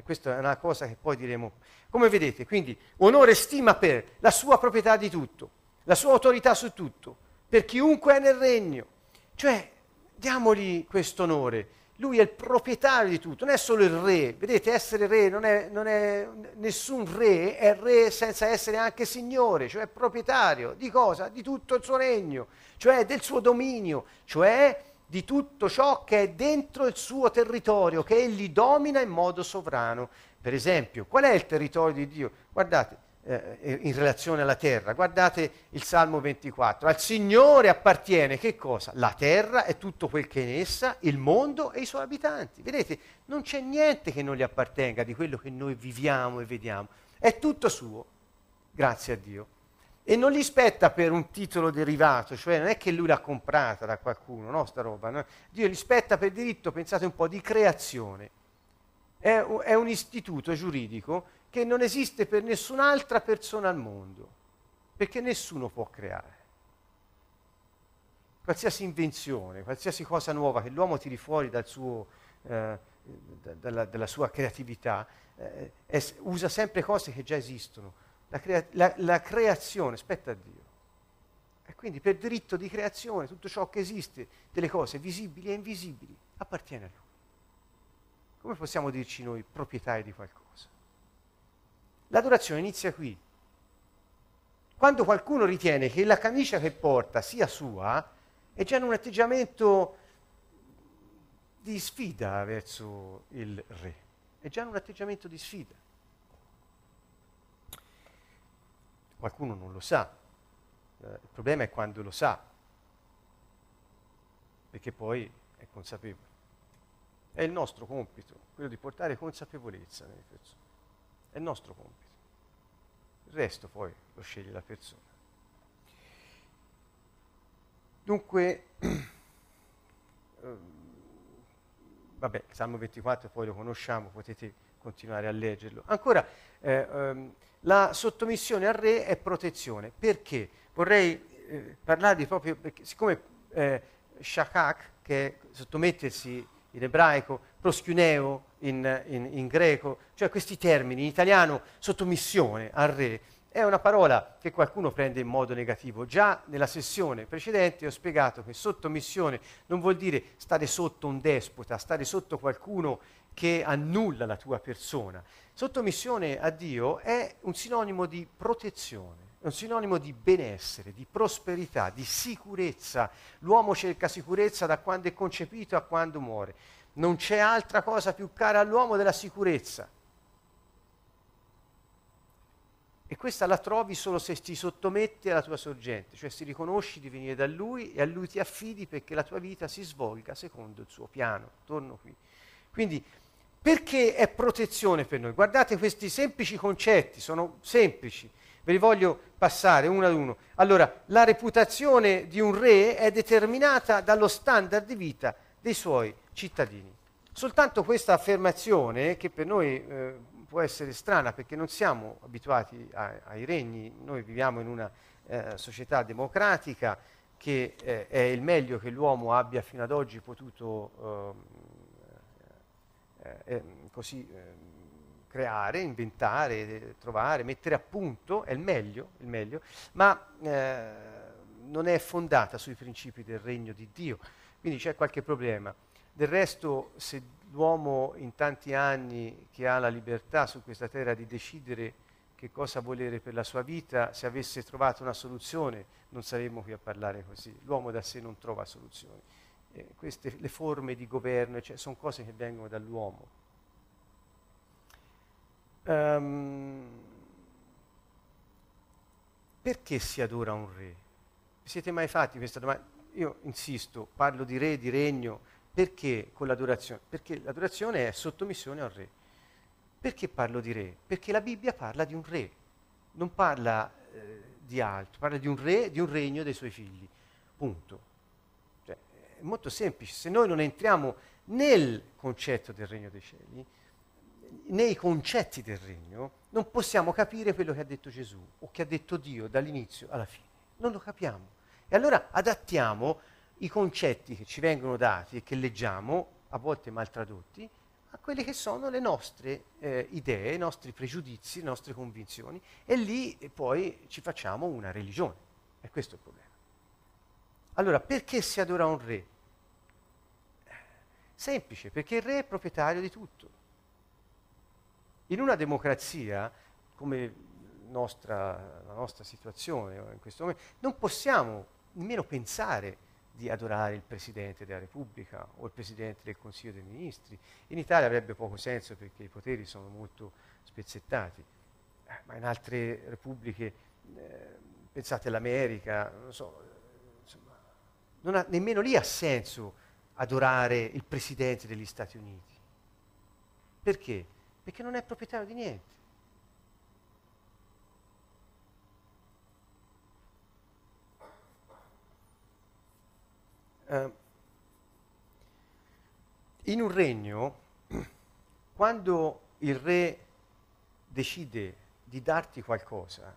Questa è una cosa che poi diremo. Come vedete, quindi onore e stima per la sua proprietà di tutto, la sua autorità su tutto, per chiunque è nel regno. Cioè, diamogli questo onore lui è il proprietario di tutto, non è solo il re. Vedete, essere re non è, non è nessun re, è re senza essere anche signore, cioè proprietario di cosa? Di tutto il suo regno, cioè del suo dominio, cioè di tutto ciò che è dentro il suo territorio, che egli domina in modo sovrano. Per esempio, qual è il territorio di Dio? Guardate, eh, in relazione alla terra. Guardate il Salmo 24. Al Signore appartiene che cosa? La terra e tutto quel che è in essa, il mondo e i suoi abitanti. Vedete, non c'è niente che non gli appartenga di quello che noi viviamo e vediamo. È tutto suo, grazie a Dio. E non gli spetta per un titolo derivato, cioè non è che lui l'ha comprata da qualcuno, no, sta roba. No? Dio gli spetta per diritto, pensate un po', di creazione. È, è un istituto giuridico che non esiste per nessun'altra persona al mondo, perché nessuno può creare. Qualsiasi invenzione, qualsiasi cosa nuova che l'uomo tiri fuori dal suo, eh, dalla, dalla, sua creatività, eh, è, usa sempre cose che già esistono. La, crea- la, la creazione spetta a Dio. E quindi per diritto di creazione tutto ciò che esiste, delle cose visibili e invisibili, appartiene a Lui. Come possiamo dirci noi proprietari di qualcosa? L'adorazione inizia qui. Quando qualcuno ritiene che la camicia che porta sia sua, è già in un atteggiamento di sfida verso il re. È già in un atteggiamento di sfida. Qualcuno non lo sa. Eh, il problema è quando lo sa, perché poi è consapevole. È il nostro compito, quello di portare consapevolezza nelle persone. È il nostro compito. Il resto poi lo sceglie la persona. Dunque, *clears throat* ehm, vabbè, Salmo 24 poi lo conosciamo, potete continuare a leggerlo. Ancora, eh, ehm, la sottomissione al re è protezione. Perché? Vorrei eh, parlarvi proprio, perché siccome eh, shakak, che è sottomettersi in ebraico, proschuneo in, in, in, greco, cioè questi termini in italiano sottomissione al re, è una parola che qualcuno prende in modo negativo. Già nella sessione precedente ho spiegato che sottomissione non vuol dire stare sotto un despota, stare sotto qualcuno che annulla la tua persona. Sottomissione a Dio è un sinonimo di protezione è un sinonimo di benessere, di prosperità, di sicurezza. L'uomo cerca sicurezza da quando è concepito a quando muore. Non c'è altra cosa più cara all'uomo della sicurezza. E questa la trovi solo se ti sottometti alla tua sorgente, cioè se riconosci di venire da lui e a lui ti affidi perché la tua vita si svolga secondo il suo piano. Torno qui. Quindi, perché è protezione per noi? Guardate questi semplici concetti, sono semplici Ve li voglio passare uno ad uno. Allora, la reputazione di un re è determinata dallo standard di vita dei suoi cittadini. Soltanto questa affermazione, che per noi eh, può essere strana perché non siamo abituati a, ai regni, noi viviamo in una eh, società democratica che eh, è il meglio che l'uomo abbia fino ad oggi potuto ehm, eh, eh, così ehm, creare, inventare, trovare, mettere a punto, è il meglio, il meglio ma eh, non è fondata sui principi del regno di Dio. Quindi c'è qualche problema. Del resto, se l'uomo in tanti anni che ha la libertà su questa terra di decidere che cosa volere per la sua vita, se avesse trovato una soluzione non saremmo qui a parlare così. L'uomo da sé non trova soluzioni. Eh, queste, le forme di governo, cioè, sono cose che vengono dall'uomo. Um, perché si adora un re? Siete mai fatti questa domanda? Io insisto, parlo di re, di regno, perché con l'adorazione? Perché l'adorazione è sottomissione al re. Perché parlo di re? Perché la Bibbia parla di un re, non parla eh, di altro, parla di un re, di un regno dei suoi figli. Punto è molto semplice, se noi non entriamo nel concetto del regno dei cieli, nei concetti del regno, non possiamo capire quello che ha detto Gesù o che ha detto Dio dall'inizio alla fine. Non lo capiamo. E allora adattiamo i concetti che ci vengono dati e che leggiamo, a volte mal tradotti, a quelle che sono le nostre eh, idee, i nostri pregiudizi, le nostre convinzioni e lì poi ci facciamo una religione. E questo è il problema. Allora, perché si adora un re? Semplice, perché il re è proprietario di tutto. In una democrazia, come nostra, la nostra situazione in questo momento, non possiamo nemmeno pensare di adorare il Presidente della Repubblica o il Presidente del Consiglio dei Ministri. In Italia avrebbe poco senso perché i poteri sono molto spezzettati, eh, ma in altre repubbliche, eh, pensate all'America, non so, insomma, non ha, nemmeno lì ha senso adorare il Presidente degli Stati Uniti. Perché? Perché non è proprietario di niente. Uh, in un regno, *clears throat* quando il re decide di darti qualcosa,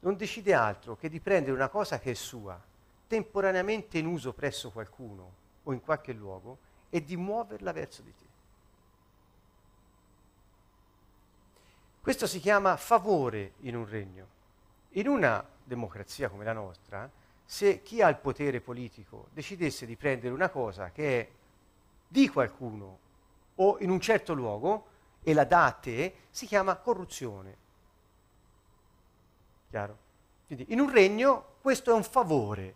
non decide altro che di prendere una cosa che è sua temporaneamente in uso presso qualcuno o in qualche luogo e di muoverla verso di te. Questo si chiama favore in un regno. In una democrazia come la nostra, se chi ha il potere politico decidesse di prendere una cosa che è di qualcuno o in un certo luogo e la dà a te, si chiama corruzione. Chiaro? Quindi in un regno questo è un favore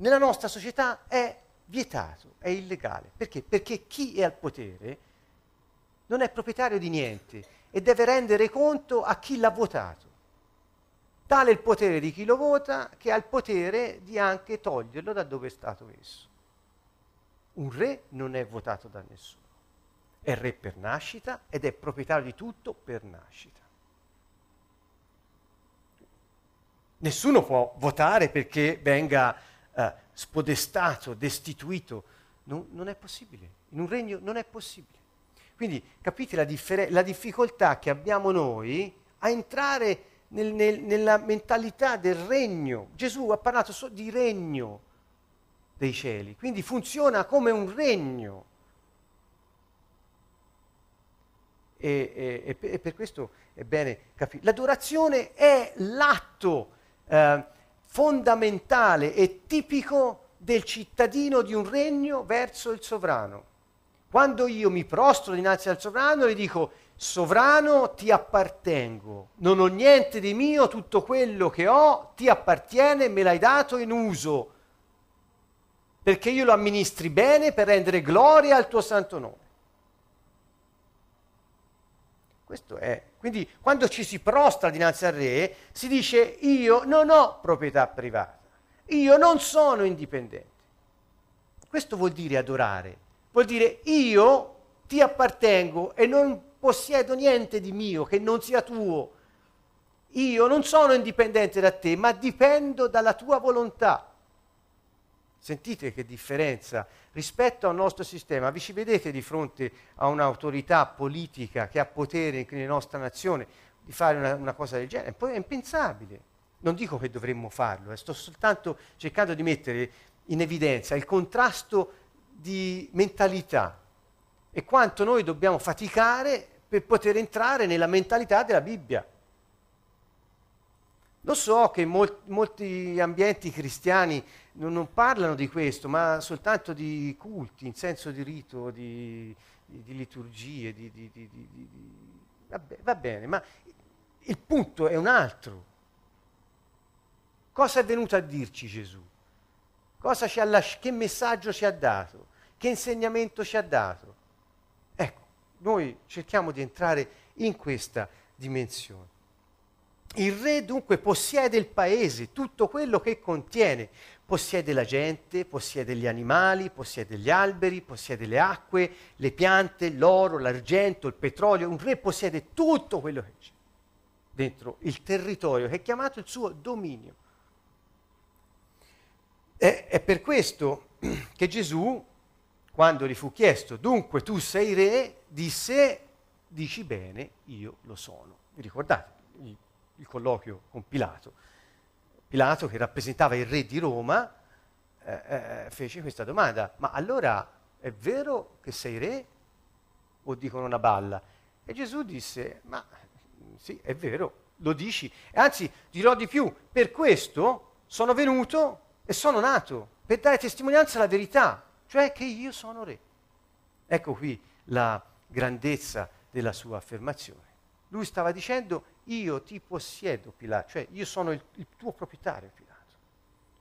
nella nostra società è vietato, è illegale. Perché? Perché chi è al potere non è proprietario di niente e deve rendere conto a chi l'ha votato. Tale il potere di chi lo vota che ha il potere di anche toglierlo da dove è stato messo. Un re non è votato da nessuno, è re per nascita ed è proprietario di tutto per nascita. Nessuno può votare perché venga eh, spodestato, destituito. Non, non, è possibile. In un regno non è possibile. Quindi capite la, differ- la difficoltà che abbiamo noi a entrare nel, nel, nella mentalità del regno. Gesù ha parlato so- di regno dei cieli, quindi funziona come un regno. E, e, e per questo è bene capire. L'adorazione è l'atto eh, fondamentale e tipico del cittadino di un regno verso il sovrano. Quando io mi prostro dinanzi al sovrano gli dico, sovrano ti appartengo, non ho niente di mio, tutto quello che ho ti appartiene, me l'hai dato in uso, perché io lo amministri bene per rendere gloria al tuo santo nome. Questo è. Quindi quando ci si prostra dinanzi al re, si dice io non ho proprietà privata, io non sono indipendente. Questo vuol dire adorare, vuol dire io ti appartengo e non possiedo niente di mio che non sia tuo. Io non sono indipendente da te, ma dipendo dalla tua volontà. Sentite che differenza rispetto al nostro sistema. Vi ci vedete di fronte a un'autorità politica che ha potere nella nostra nazione di fare una, una cosa del genere? Poi è impensabile. Non dico che dovremmo farlo, eh, sto soltanto cercando di mettere in evidenza il contrasto di mentalità. e quanto noi dobbiamo faticare per poter entrare nella mentalità della Bibbia. Lo so che mol- molti ambienti cristiani non, non, parlano di questo, ma soltanto di culti, in senso di rito, di, di, di liturgie, di, di vabbè, va bene, ma il punto è un altro. Cosa è venuto a dirci Gesù? Lasci- che messaggio ci ha dato? Che insegnamento ci ha dato? Ecco, noi cerchiamo di entrare in questa dimensione. Il re dunque possiede il paese, tutto quello che contiene, possiede la gente, possiede gli animali, possiede gli alberi, possiede le acque, le piante, l'oro, l'argento, il petrolio, un re possiede tutto quello che c'è dentro il territorio che è chiamato il suo dominio. E, è per questo che Gesù, quando gli fu chiesto, dunque tu sei re, disse, dici bene, io lo sono. Vi ricordate il, il colloquio con Pilato? Pilato, che rappresentava il re di Roma, eh, eh, fece questa domanda, ma allora è vero che sei re o dicono una balla? E Gesù disse, ma sì, è vero, lo dici. Anzi, dirò di più, per questo sono venuto e sono nato per dare testimonianza alla verità, cioè che io sono re. Ecco qui la grandezza della sua affermazione. Lui stava dicendo io ti possiedo Pilato, cioè io sono il, il tuo proprietario Pilato.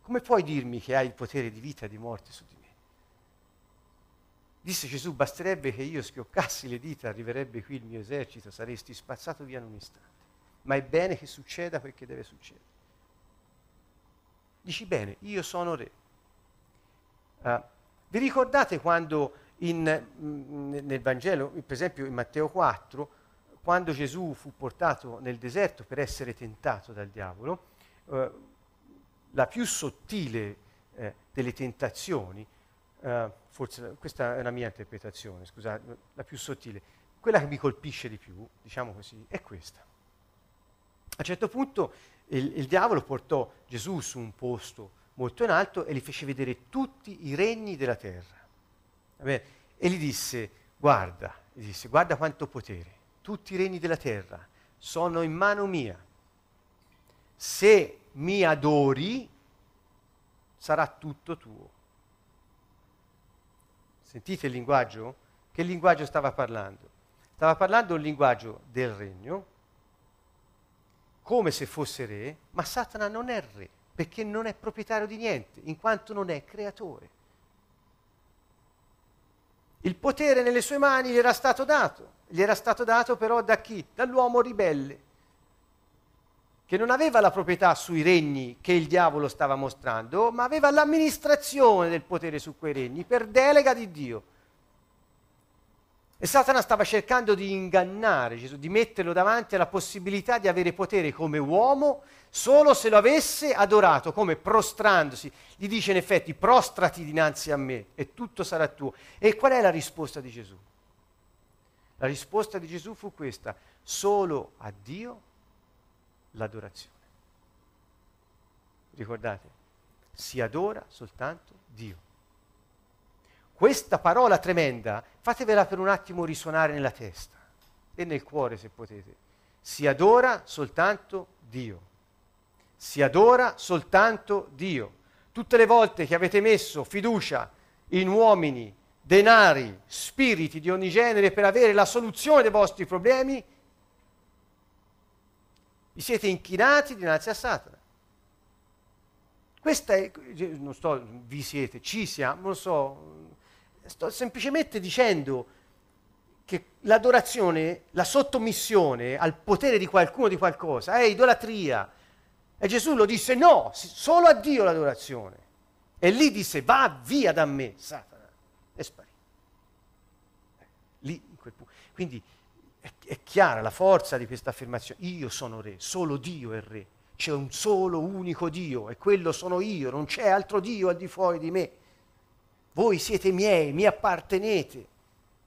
Come puoi dirmi che hai il potere di vita e di morte su di me? Disse Gesù, basterebbe che io schioccassi le dita, arriverebbe qui il mio esercito, saresti spazzato via in un istante. Ma è bene che succeda quel che deve succedere. Dici bene, io sono re. Uh, vi ricordate quando in, mm, nel Vangelo, per esempio in Matteo 4, quando Gesù fu portato nel deserto per essere tentato dal diavolo, uh, la più sottile eh, delle tentazioni, uh, forse questa è una mia interpretazione, scusate, la più sottile, quella che mi colpisce di più, diciamo così, è questa. A un certo punto il, il diavolo portò Gesù su un posto molto in alto e gli fece vedere tutti i regni della terra. E gli disse, guarda, gli disse, guarda quanto potere, tutti i regni della terra sono in mano mia. Se mi adori, sarà tutto tuo. Sentite il linguaggio? Che linguaggio stava parlando? Stava parlando un linguaggio del regno, come se fosse re, ma Satana non è re, perché non è proprietario di niente, in quanto non è creatore. Il potere nelle sue mani gli era stato dato, gli era stato dato però da chi? Dall'uomo ribelle, che non aveva la proprietà sui regni che il diavolo stava mostrando, ma aveva l'amministrazione del potere su quei regni per delega di Dio. E Satana stava cercando di ingannare Gesù, di metterlo davanti alla possibilità di avere potere come uomo solo se lo avesse adorato, come prostrandosi. Gli dice in effetti prostrati dinanzi a me e tutto sarà tuo. E qual è la risposta di Gesù? La risposta di Gesù fu questa, solo a Dio l'adorazione. Ricordate, si adora soltanto Dio. Questa parola tremenda, fatevela per un attimo risuonare nella testa e nel cuore se potete. Si adora soltanto Dio. Si adora soltanto Dio. Tutte le volte che avete messo fiducia in uomini, denari, spiriti di ogni genere per avere la soluzione dei vostri problemi, vi siete inchinati dinanzi a Satana. Questa è, non sto, vi siete, ci siamo, non so, sto semplicemente dicendo che l'adorazione, la sottomissione al potere di qualcuno, di qualcosa, è idolatria. E Gesù lo disse no, solo a Dio l'adorazione. E lì disse va via da me, Satana. E sparì. Lì, in quel punto. Quindi è, è chiara la forza di questa affermazione. Io sono re, solo Dio è re. C'è un solo unico Dio e quello sono io, non c'è altro Dio al di fuori di me. Voi siete miei, mi appartenete.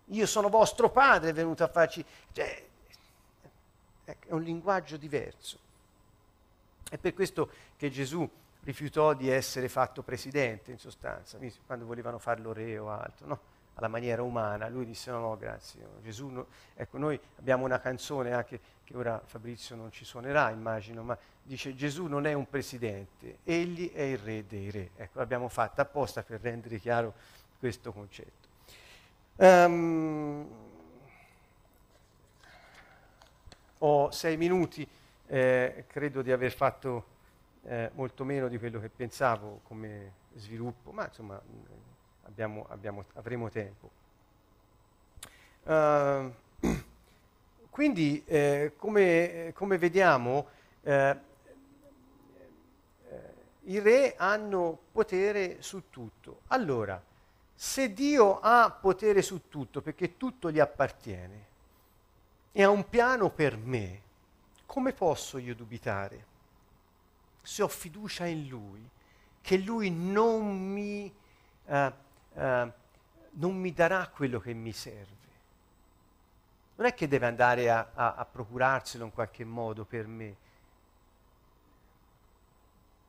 Io sono vostro padre venuto a farci... Cioè, è un linguaggio diverso. È per questo che Gesù rifiutò di essere fatto presidente, in sostanza, quando volevano farlo re o altro. No? alla maniera umana, lui disse no, no, grazie. Gesù, no. ecco, noi abbiamo una canzone anche che ora Fabrizio non ci suonerà, immagino, ma dice Gesù non è un presidente, egli è il re dei re. Ecco, l'abbiamo fatta apposta per rendere chiaro questo concetto. Um, ho sei minuti, eh, credo di aver fatto eh, molto meno di quello che pensavo come sviluppo, ma insomma abbiamo, abbiamo, avremo tempo. Uh, *clears throat* quindi, eh, come, come, vediamo, eh, i re hanno potere su tutto. Allora, se Dio ha potere su tutto, perché tutto gli appartiene, e ha un piano per me, come posso io dubitare? Se ho fiducia in Lui, che Lui non mi, uh, uh, non mi darà quello che mi serve. Non è che deve andare a, a, a procurarselo in qualche modo per me.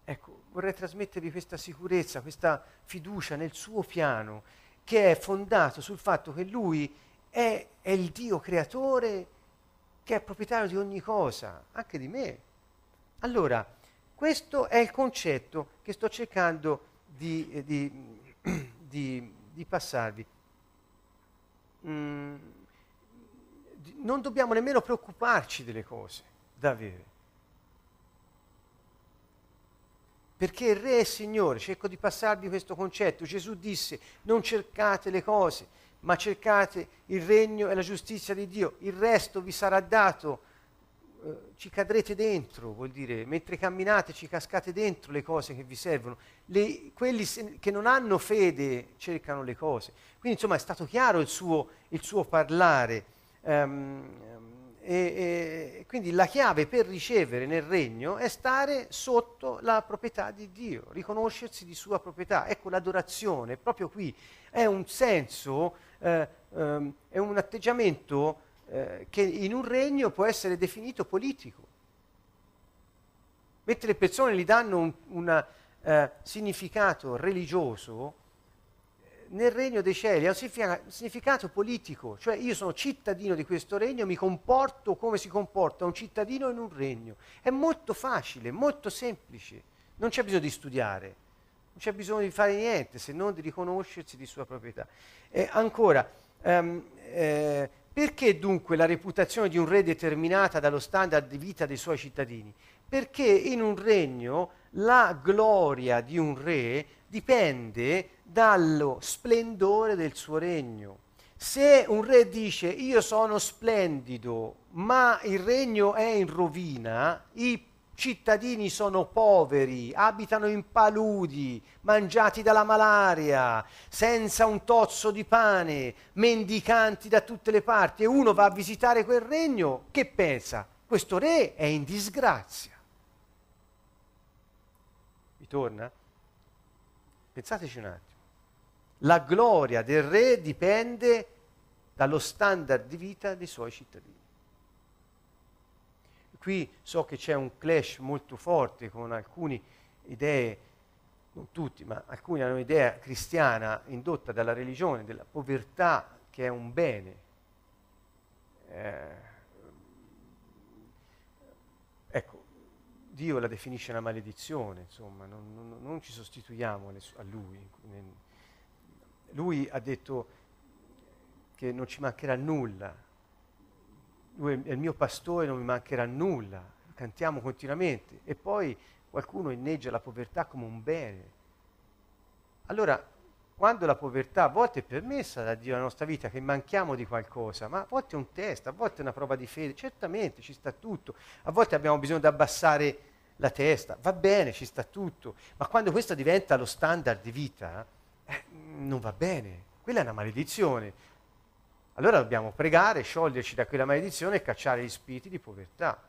Ecco, vorrei trasmettervi questa sicurezza, questa fiducia nel suo piano, che è fondato sul fatto che Lui è, è il Dio creatore che è proprietario di ogni cosa, anche di me. Allora, questo è il concetto che sto cercando di, eh, di, *clears throat* di, di passarvi. Mm, non dobbiamo nemmeno preoccuparci delle cose da avere. Perché il Re è Signore, cerco di passarvi questo concetto. Gesù disse, non cercate le cose, ma cercate il regno e la giustizia di Dio, il resto vi sarà dato, eh, ci cadrete dentro, vuol dire, mentre camminate ci cascate dentro le cose che vi servono. Le, quelli se, che non hanno fede cercano le cose. Quindi insomma è stato chiaro il suo, il suo parlare. Um, e, e, quindi la chiave per ricevere nel regno è stare sotto la proprietà di Dio, riconoscersi di sua proprietà. Ecco l'adorazione, proprio qui, è un senso, eh, ehm, è un atteggiamento eh, che in un regno può essere definito politico. Mentre le persone gli danno un, un eh, significato religioso, nel regno dei cieli ha un significato politico, cioè io sono cittadino di questo regno, mi comporto come si comporta un cittadino in un regno. È molto facile, molto semplice, non c'è bisogno di studiare, non c'è bisogno di fare niente se non di riconoscersi di sua proprietà. E ancora, um, eh, perché dunque la reputazione di un re determinata dallo standard di vita dei suoi cittadini? Perché in un regno la gloria di un re dipende dallo splendore del suo regno. Se un re dice io sono splendido, ma il regno è in rovina, i cittadini sono poveri, abitano in paludi, mangiati dalla malaria, senza un tozzo di pane, mendicanti da tutte le parti, e uno va a visitare quel regno, che pensa? Questo re è in disgrazia. Vi torna? Pensateci un attimo. La gloria del re dipende dallo standard di vita dei suoi cittadini. Qui so che c'è un clash molto forte con alcune idee, non tutti, ma alcuni hanno un'idea cristiana indotta dalla religione, della povertà che è un bene. Eh, ecco, Dio la definisce una maledizione, insomma, non, non, non ci sostituiamo a Lui. Lui ha detto che non ci mancherà nulla. Lui è il mio pastore, non mi mancherà nulla. Cantiamo continuamente. E poi qualcuno inneggia la povertà come un bene. Allora, quando la povertà a volte è permessa da Dio nella nostra vita, che manchiamo di qualcosa, ma a volte è un test, a volte è una prova di fede, certamente ci sta tutto, a volte abbiamo bisogno di abbassare la testa, va bene, ci sta tutto, ma quando questo diventa lo standard di vita, eh, non va bene, quella è una maledizione. Allora dobbiamo pregare, scioglierci da quella maledizione e cacciare gli spiriti di povertà,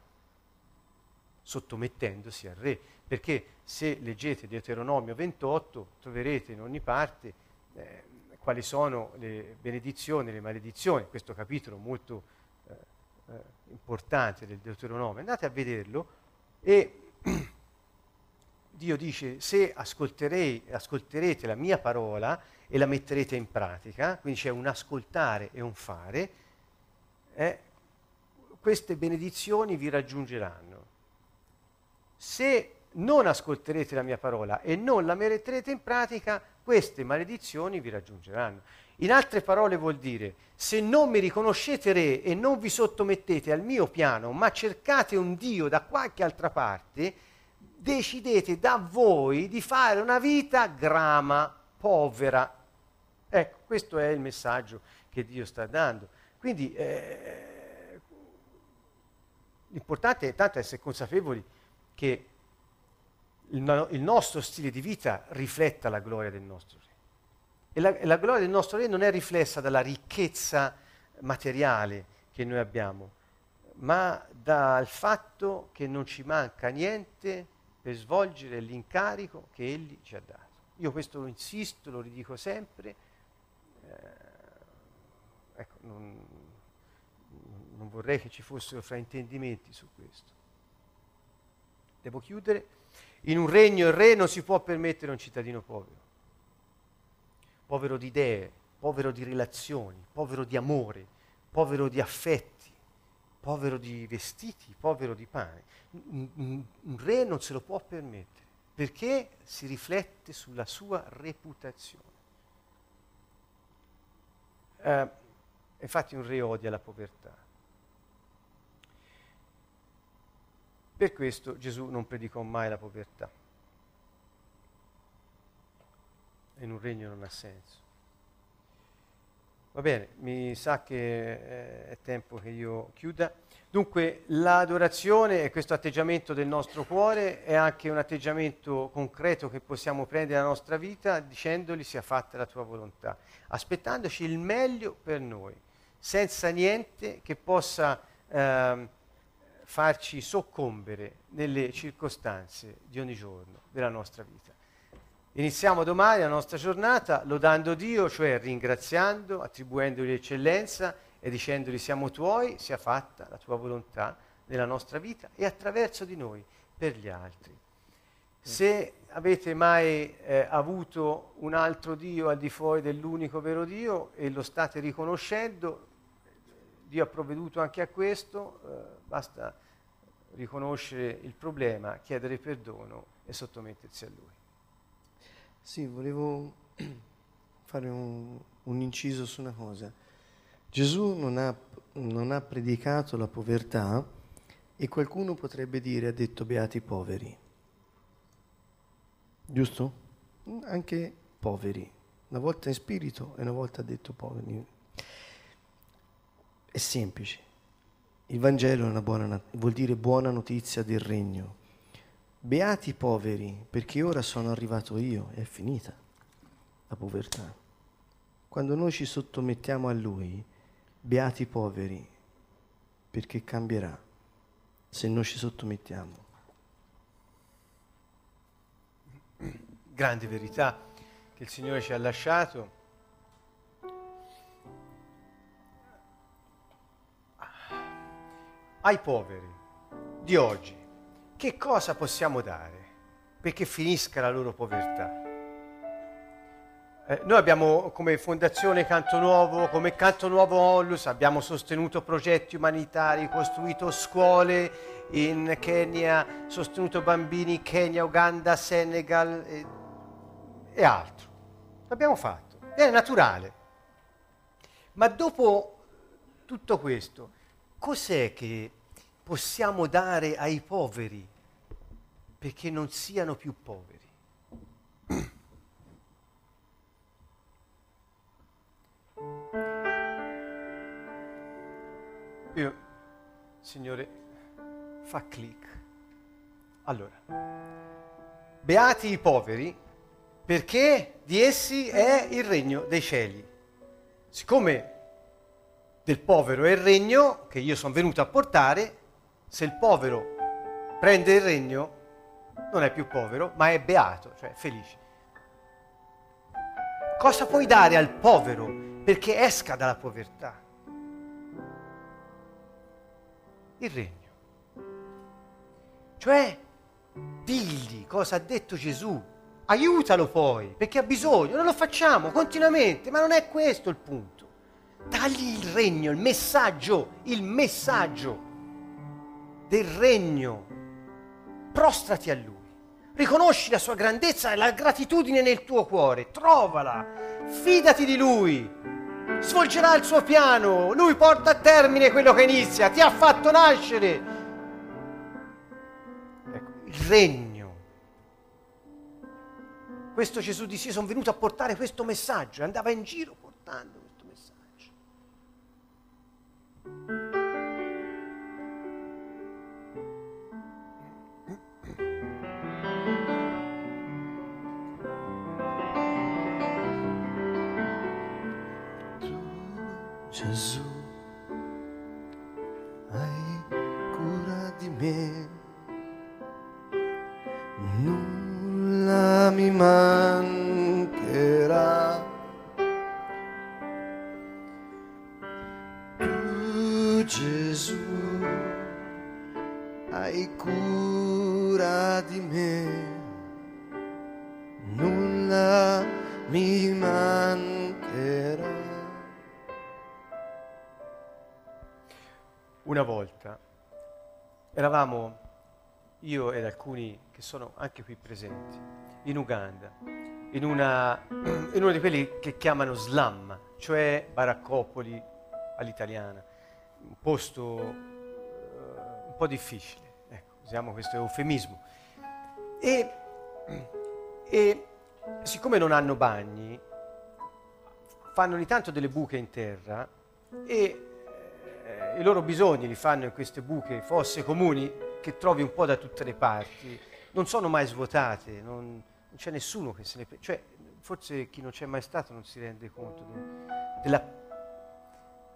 sottomettendosi al re. Perché se leggete Deuteronomio 28 troverete in ogni parte eh, quali sono le benedizioni e le maledizioni, questo capitolo molto eh, eh, importante del Deuteronomio. Andate a vederlo e *clears throat* Dio dice se ascolterete la mia parola e la metterete in pratica, quindi c'è un ascoltare e un fare, eh, queste benedizioni vi raggiungeranno. Se non ascolterete la mia parola e non la metterete in pratica, queste maledizioni vi raggiungeranno. In altre parole vuol dire, se non mi riconoscete re e non vi sottomettete al mio piano, ma cercate un Dio da qualche altra parte, decidete da voi di fare una vita grama, povera. Ecco, questo è il messaggio che Dio sta dando. Quindi eh, l'importante è tanto essere consapevoli che il, il, nostro stile di vita rifletta la gloria del nostro Re. E la, la gloria del nostro Re non è riflessa dalla ricchezza materiale che noi abbiamo, ma dal fatto che non ci manca niente per svolgere l'incarico che Egli ci ha dato. Io questo lo insisto, lo ridico sempre, eh, ecco, non, non vorrei che ci fossero fraintendimenti su questo. Devo chiudere. In un regno il re non si può permettere un cittadino povero, povero di idee, povero di relazioni, povero di amore, povero di affetti, povero di vestiti, povero di pane. Un, re non se lo può permettere perché si riflette sulla sua reputazione. Eh, infatti un re odia la povertà. Per questo Gesù non predicò mai la povertà. In un regno non ha senso. Va bene, mi sa che eh, è tempo che io chiuda. Dunque, l'adorazione e questo atteggiamento del nostro cuore è anche un atteggiamento concreto che possiamo prendere nella nostra vita dicendogli sia fatta la tua volontà, aspettandoci il meglio per noi, senza niente che possa eh, farci soccombere nelle circostanze di ogni giorno della nostra vita. Iniziamo domani la nostra giornata lodando Dio, cioè ringraziando, attribuendogli eccellenza e dicendogli siamo tuoi, sia fatta la tua volontà nella nostra vita e attraverso di noi per gli altri. Se avete mai eh, avuto un altro Dio al di fuori dell'unico vero Dio e lo state riconoscendo, Dio ha provveduto anche a questo, eh, basta riconoscere il problema, chiedere perdono e sottomettersi a Lui. Sì, volevo *clears throat* fare un, un inciso su una cosa. Gesù non ha, non ha predicato la povertà e qualcuno potrebbe dire ha detto beati poveri. Giusto? Anche poveri. Una volta in spirito e una volta ha detto poveri. È semplice. Il Vangelo buona, vuol dire buona notizia del regno. Beati i poveri, perché ora sono arrivato io, è finita la povertà. Quando noi ci sottomettiamo a Lui, beati i poveri, perché cambierà se noi ci sottomettiamo. Grande verità che il Signore ci ha lasciato. Ai poveri di oggi che cosa possiamo dare perché finisca la loro povertà? Eh, noi abbiamo come Fondazione Canto Nuovo, come Canto Nuovo Onlus, abbiamo sostenuto progetti umanitari, costruito scuole in Kenya, sostenuto bambini in Kenya, Uganda, Senegal e, e altro. L'abbiamo fatto, è naturale. Ma dopo tutto questo, cos'è che possiamo dare ai poveri perché non siano più poveri. *clears throat* Io, Signore, fa clic. Allora, beati i poveri perché di essi è il regno dei cieli. Siccome del povero è il regno che io sono venuto a portare, se il povero prende il regno, non è più povero, ma è beato, cioè felice. Cosa puoi dare al povero perché esca dalla povertà? Il regno. Cioè digli cosa ha detto Gesù, aiutalo poi, perché ha bisogno, noi lo facciamo continuamente, ma non è questo il punto. Dagli il regno, il messaggio, il messaggio del regno. Prostrati a Lui. Riconosci la sua grandezza e la gratitudine nel tuo cuore. Trovala. Fidati di Lui. Svolgerà il suo piano. Lui porta a termine quello che inizia. Ti ha fatto nascere. Ecco, il regno. Questo Gesù disse, sono venuto a portare questo messaggio. Andava in giro portando Gesù, anche qui presenti. In Uganda, in, una, *clears throat* in uno di quelli che chiamano slam, cioè baraccopoli all'italiana, un posto uh, un po' difficile, ecco, usiamo questo eufemismo. E, e siccome non hanno bagni, fanno ogni tanto delle buche in terra e eh, i loro bisogni li fanno in queste buche, fosse comuni che trovi un po' da tutte le parti, non sono mai svuotate, non, non c'è nessuno che se ne... Cioè, forse chi non c'è mai stato non si rende conto de, della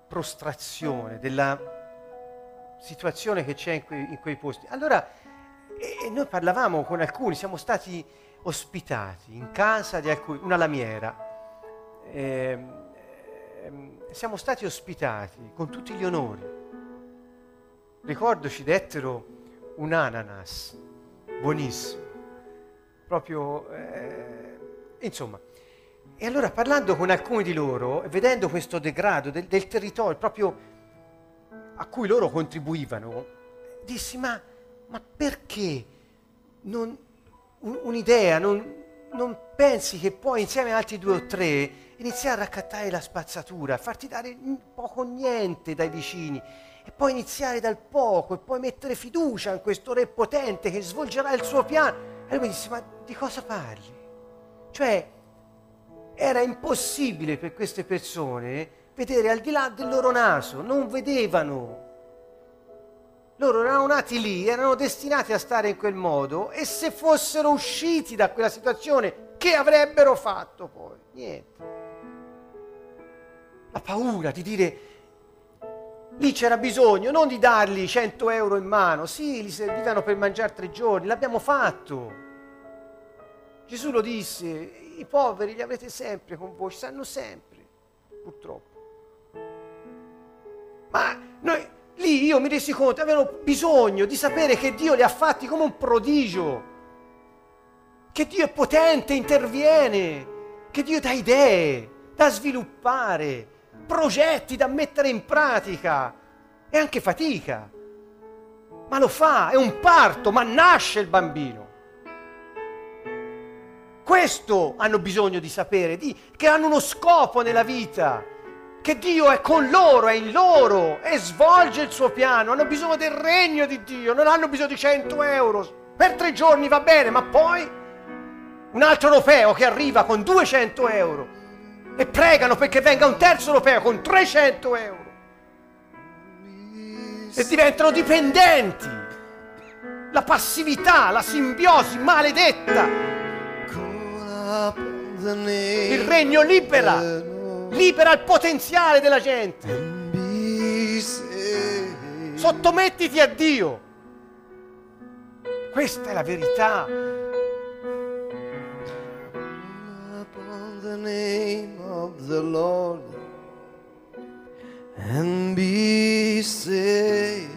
prostrazione, della situazione che c'è in quei, in quei posti. Allora, e, e noi parlavamo con alcuni, siamo stati ospitati in casa di alcuni, una lamiera. Eh, siamo stati ospitati con tutti gli onori. Ricordo ci dettero un ananas, buonissimo, proprio, eh, insomma. E allora parlando con alcuni di loro, vedendo questo degrado del, del territorio proprio a cui loro contribuivano, dissi ma, ma perché non, un, un'idea, non, non pensi che poi insieme a altri due o tre iniziare a raccattare la spazzatura, farti dare poco niente dai vicini e poi iniziare dal poco e poi mettere fiducia in questo re potente che svolgerà il suo piano. E lui mi disse, ma di cosa parli? Cioè, era impossibile per queste persone vedere al di là del loro naso, non vedevano. Loro erano nati lì, erano destinati a stare in quel modo e se fossero usciti da quella situazione, che avrebbero fatto poi? Niente la paura di dire lì c'era bisogno non di dargli 100 euro in mano, sì, gli servivano per mangiare tre giorni, l'abbiamo fatto. Gesù lo disse, i poveri li avrete sempre con voi, ci sanno sempre, purtroppo. Ma noi, lì io mi resi conto, avevano bisogno di sapere che Dio li ha fatti come un prodigio, che Dio è potente, interviene, che Dio dà idee da sviluppare, progetti da mettere in pratica e anche fatica. Ma lo fa, è un parto, ma nasce il bambino. Questo hanno bisogno di sapere, di, che hanno uno scopo nella vita, che Dio è con loro, è in loro e svolge il suo piano. Hanno bisogno del regno di Dio, non hanno bisogno di 100 euro. Per tre giorni va bene, ma poi un altro europeo che arriva con 200 euro e pregano perché venga un terzo europeo con 300 euro e diventano dipendenti. La passività, la simbiosi maledetta. Il regno libera, libera il potenziale della gente. Sottomettiti a Dio. Questa è la verità. Name of the Lord and be saved.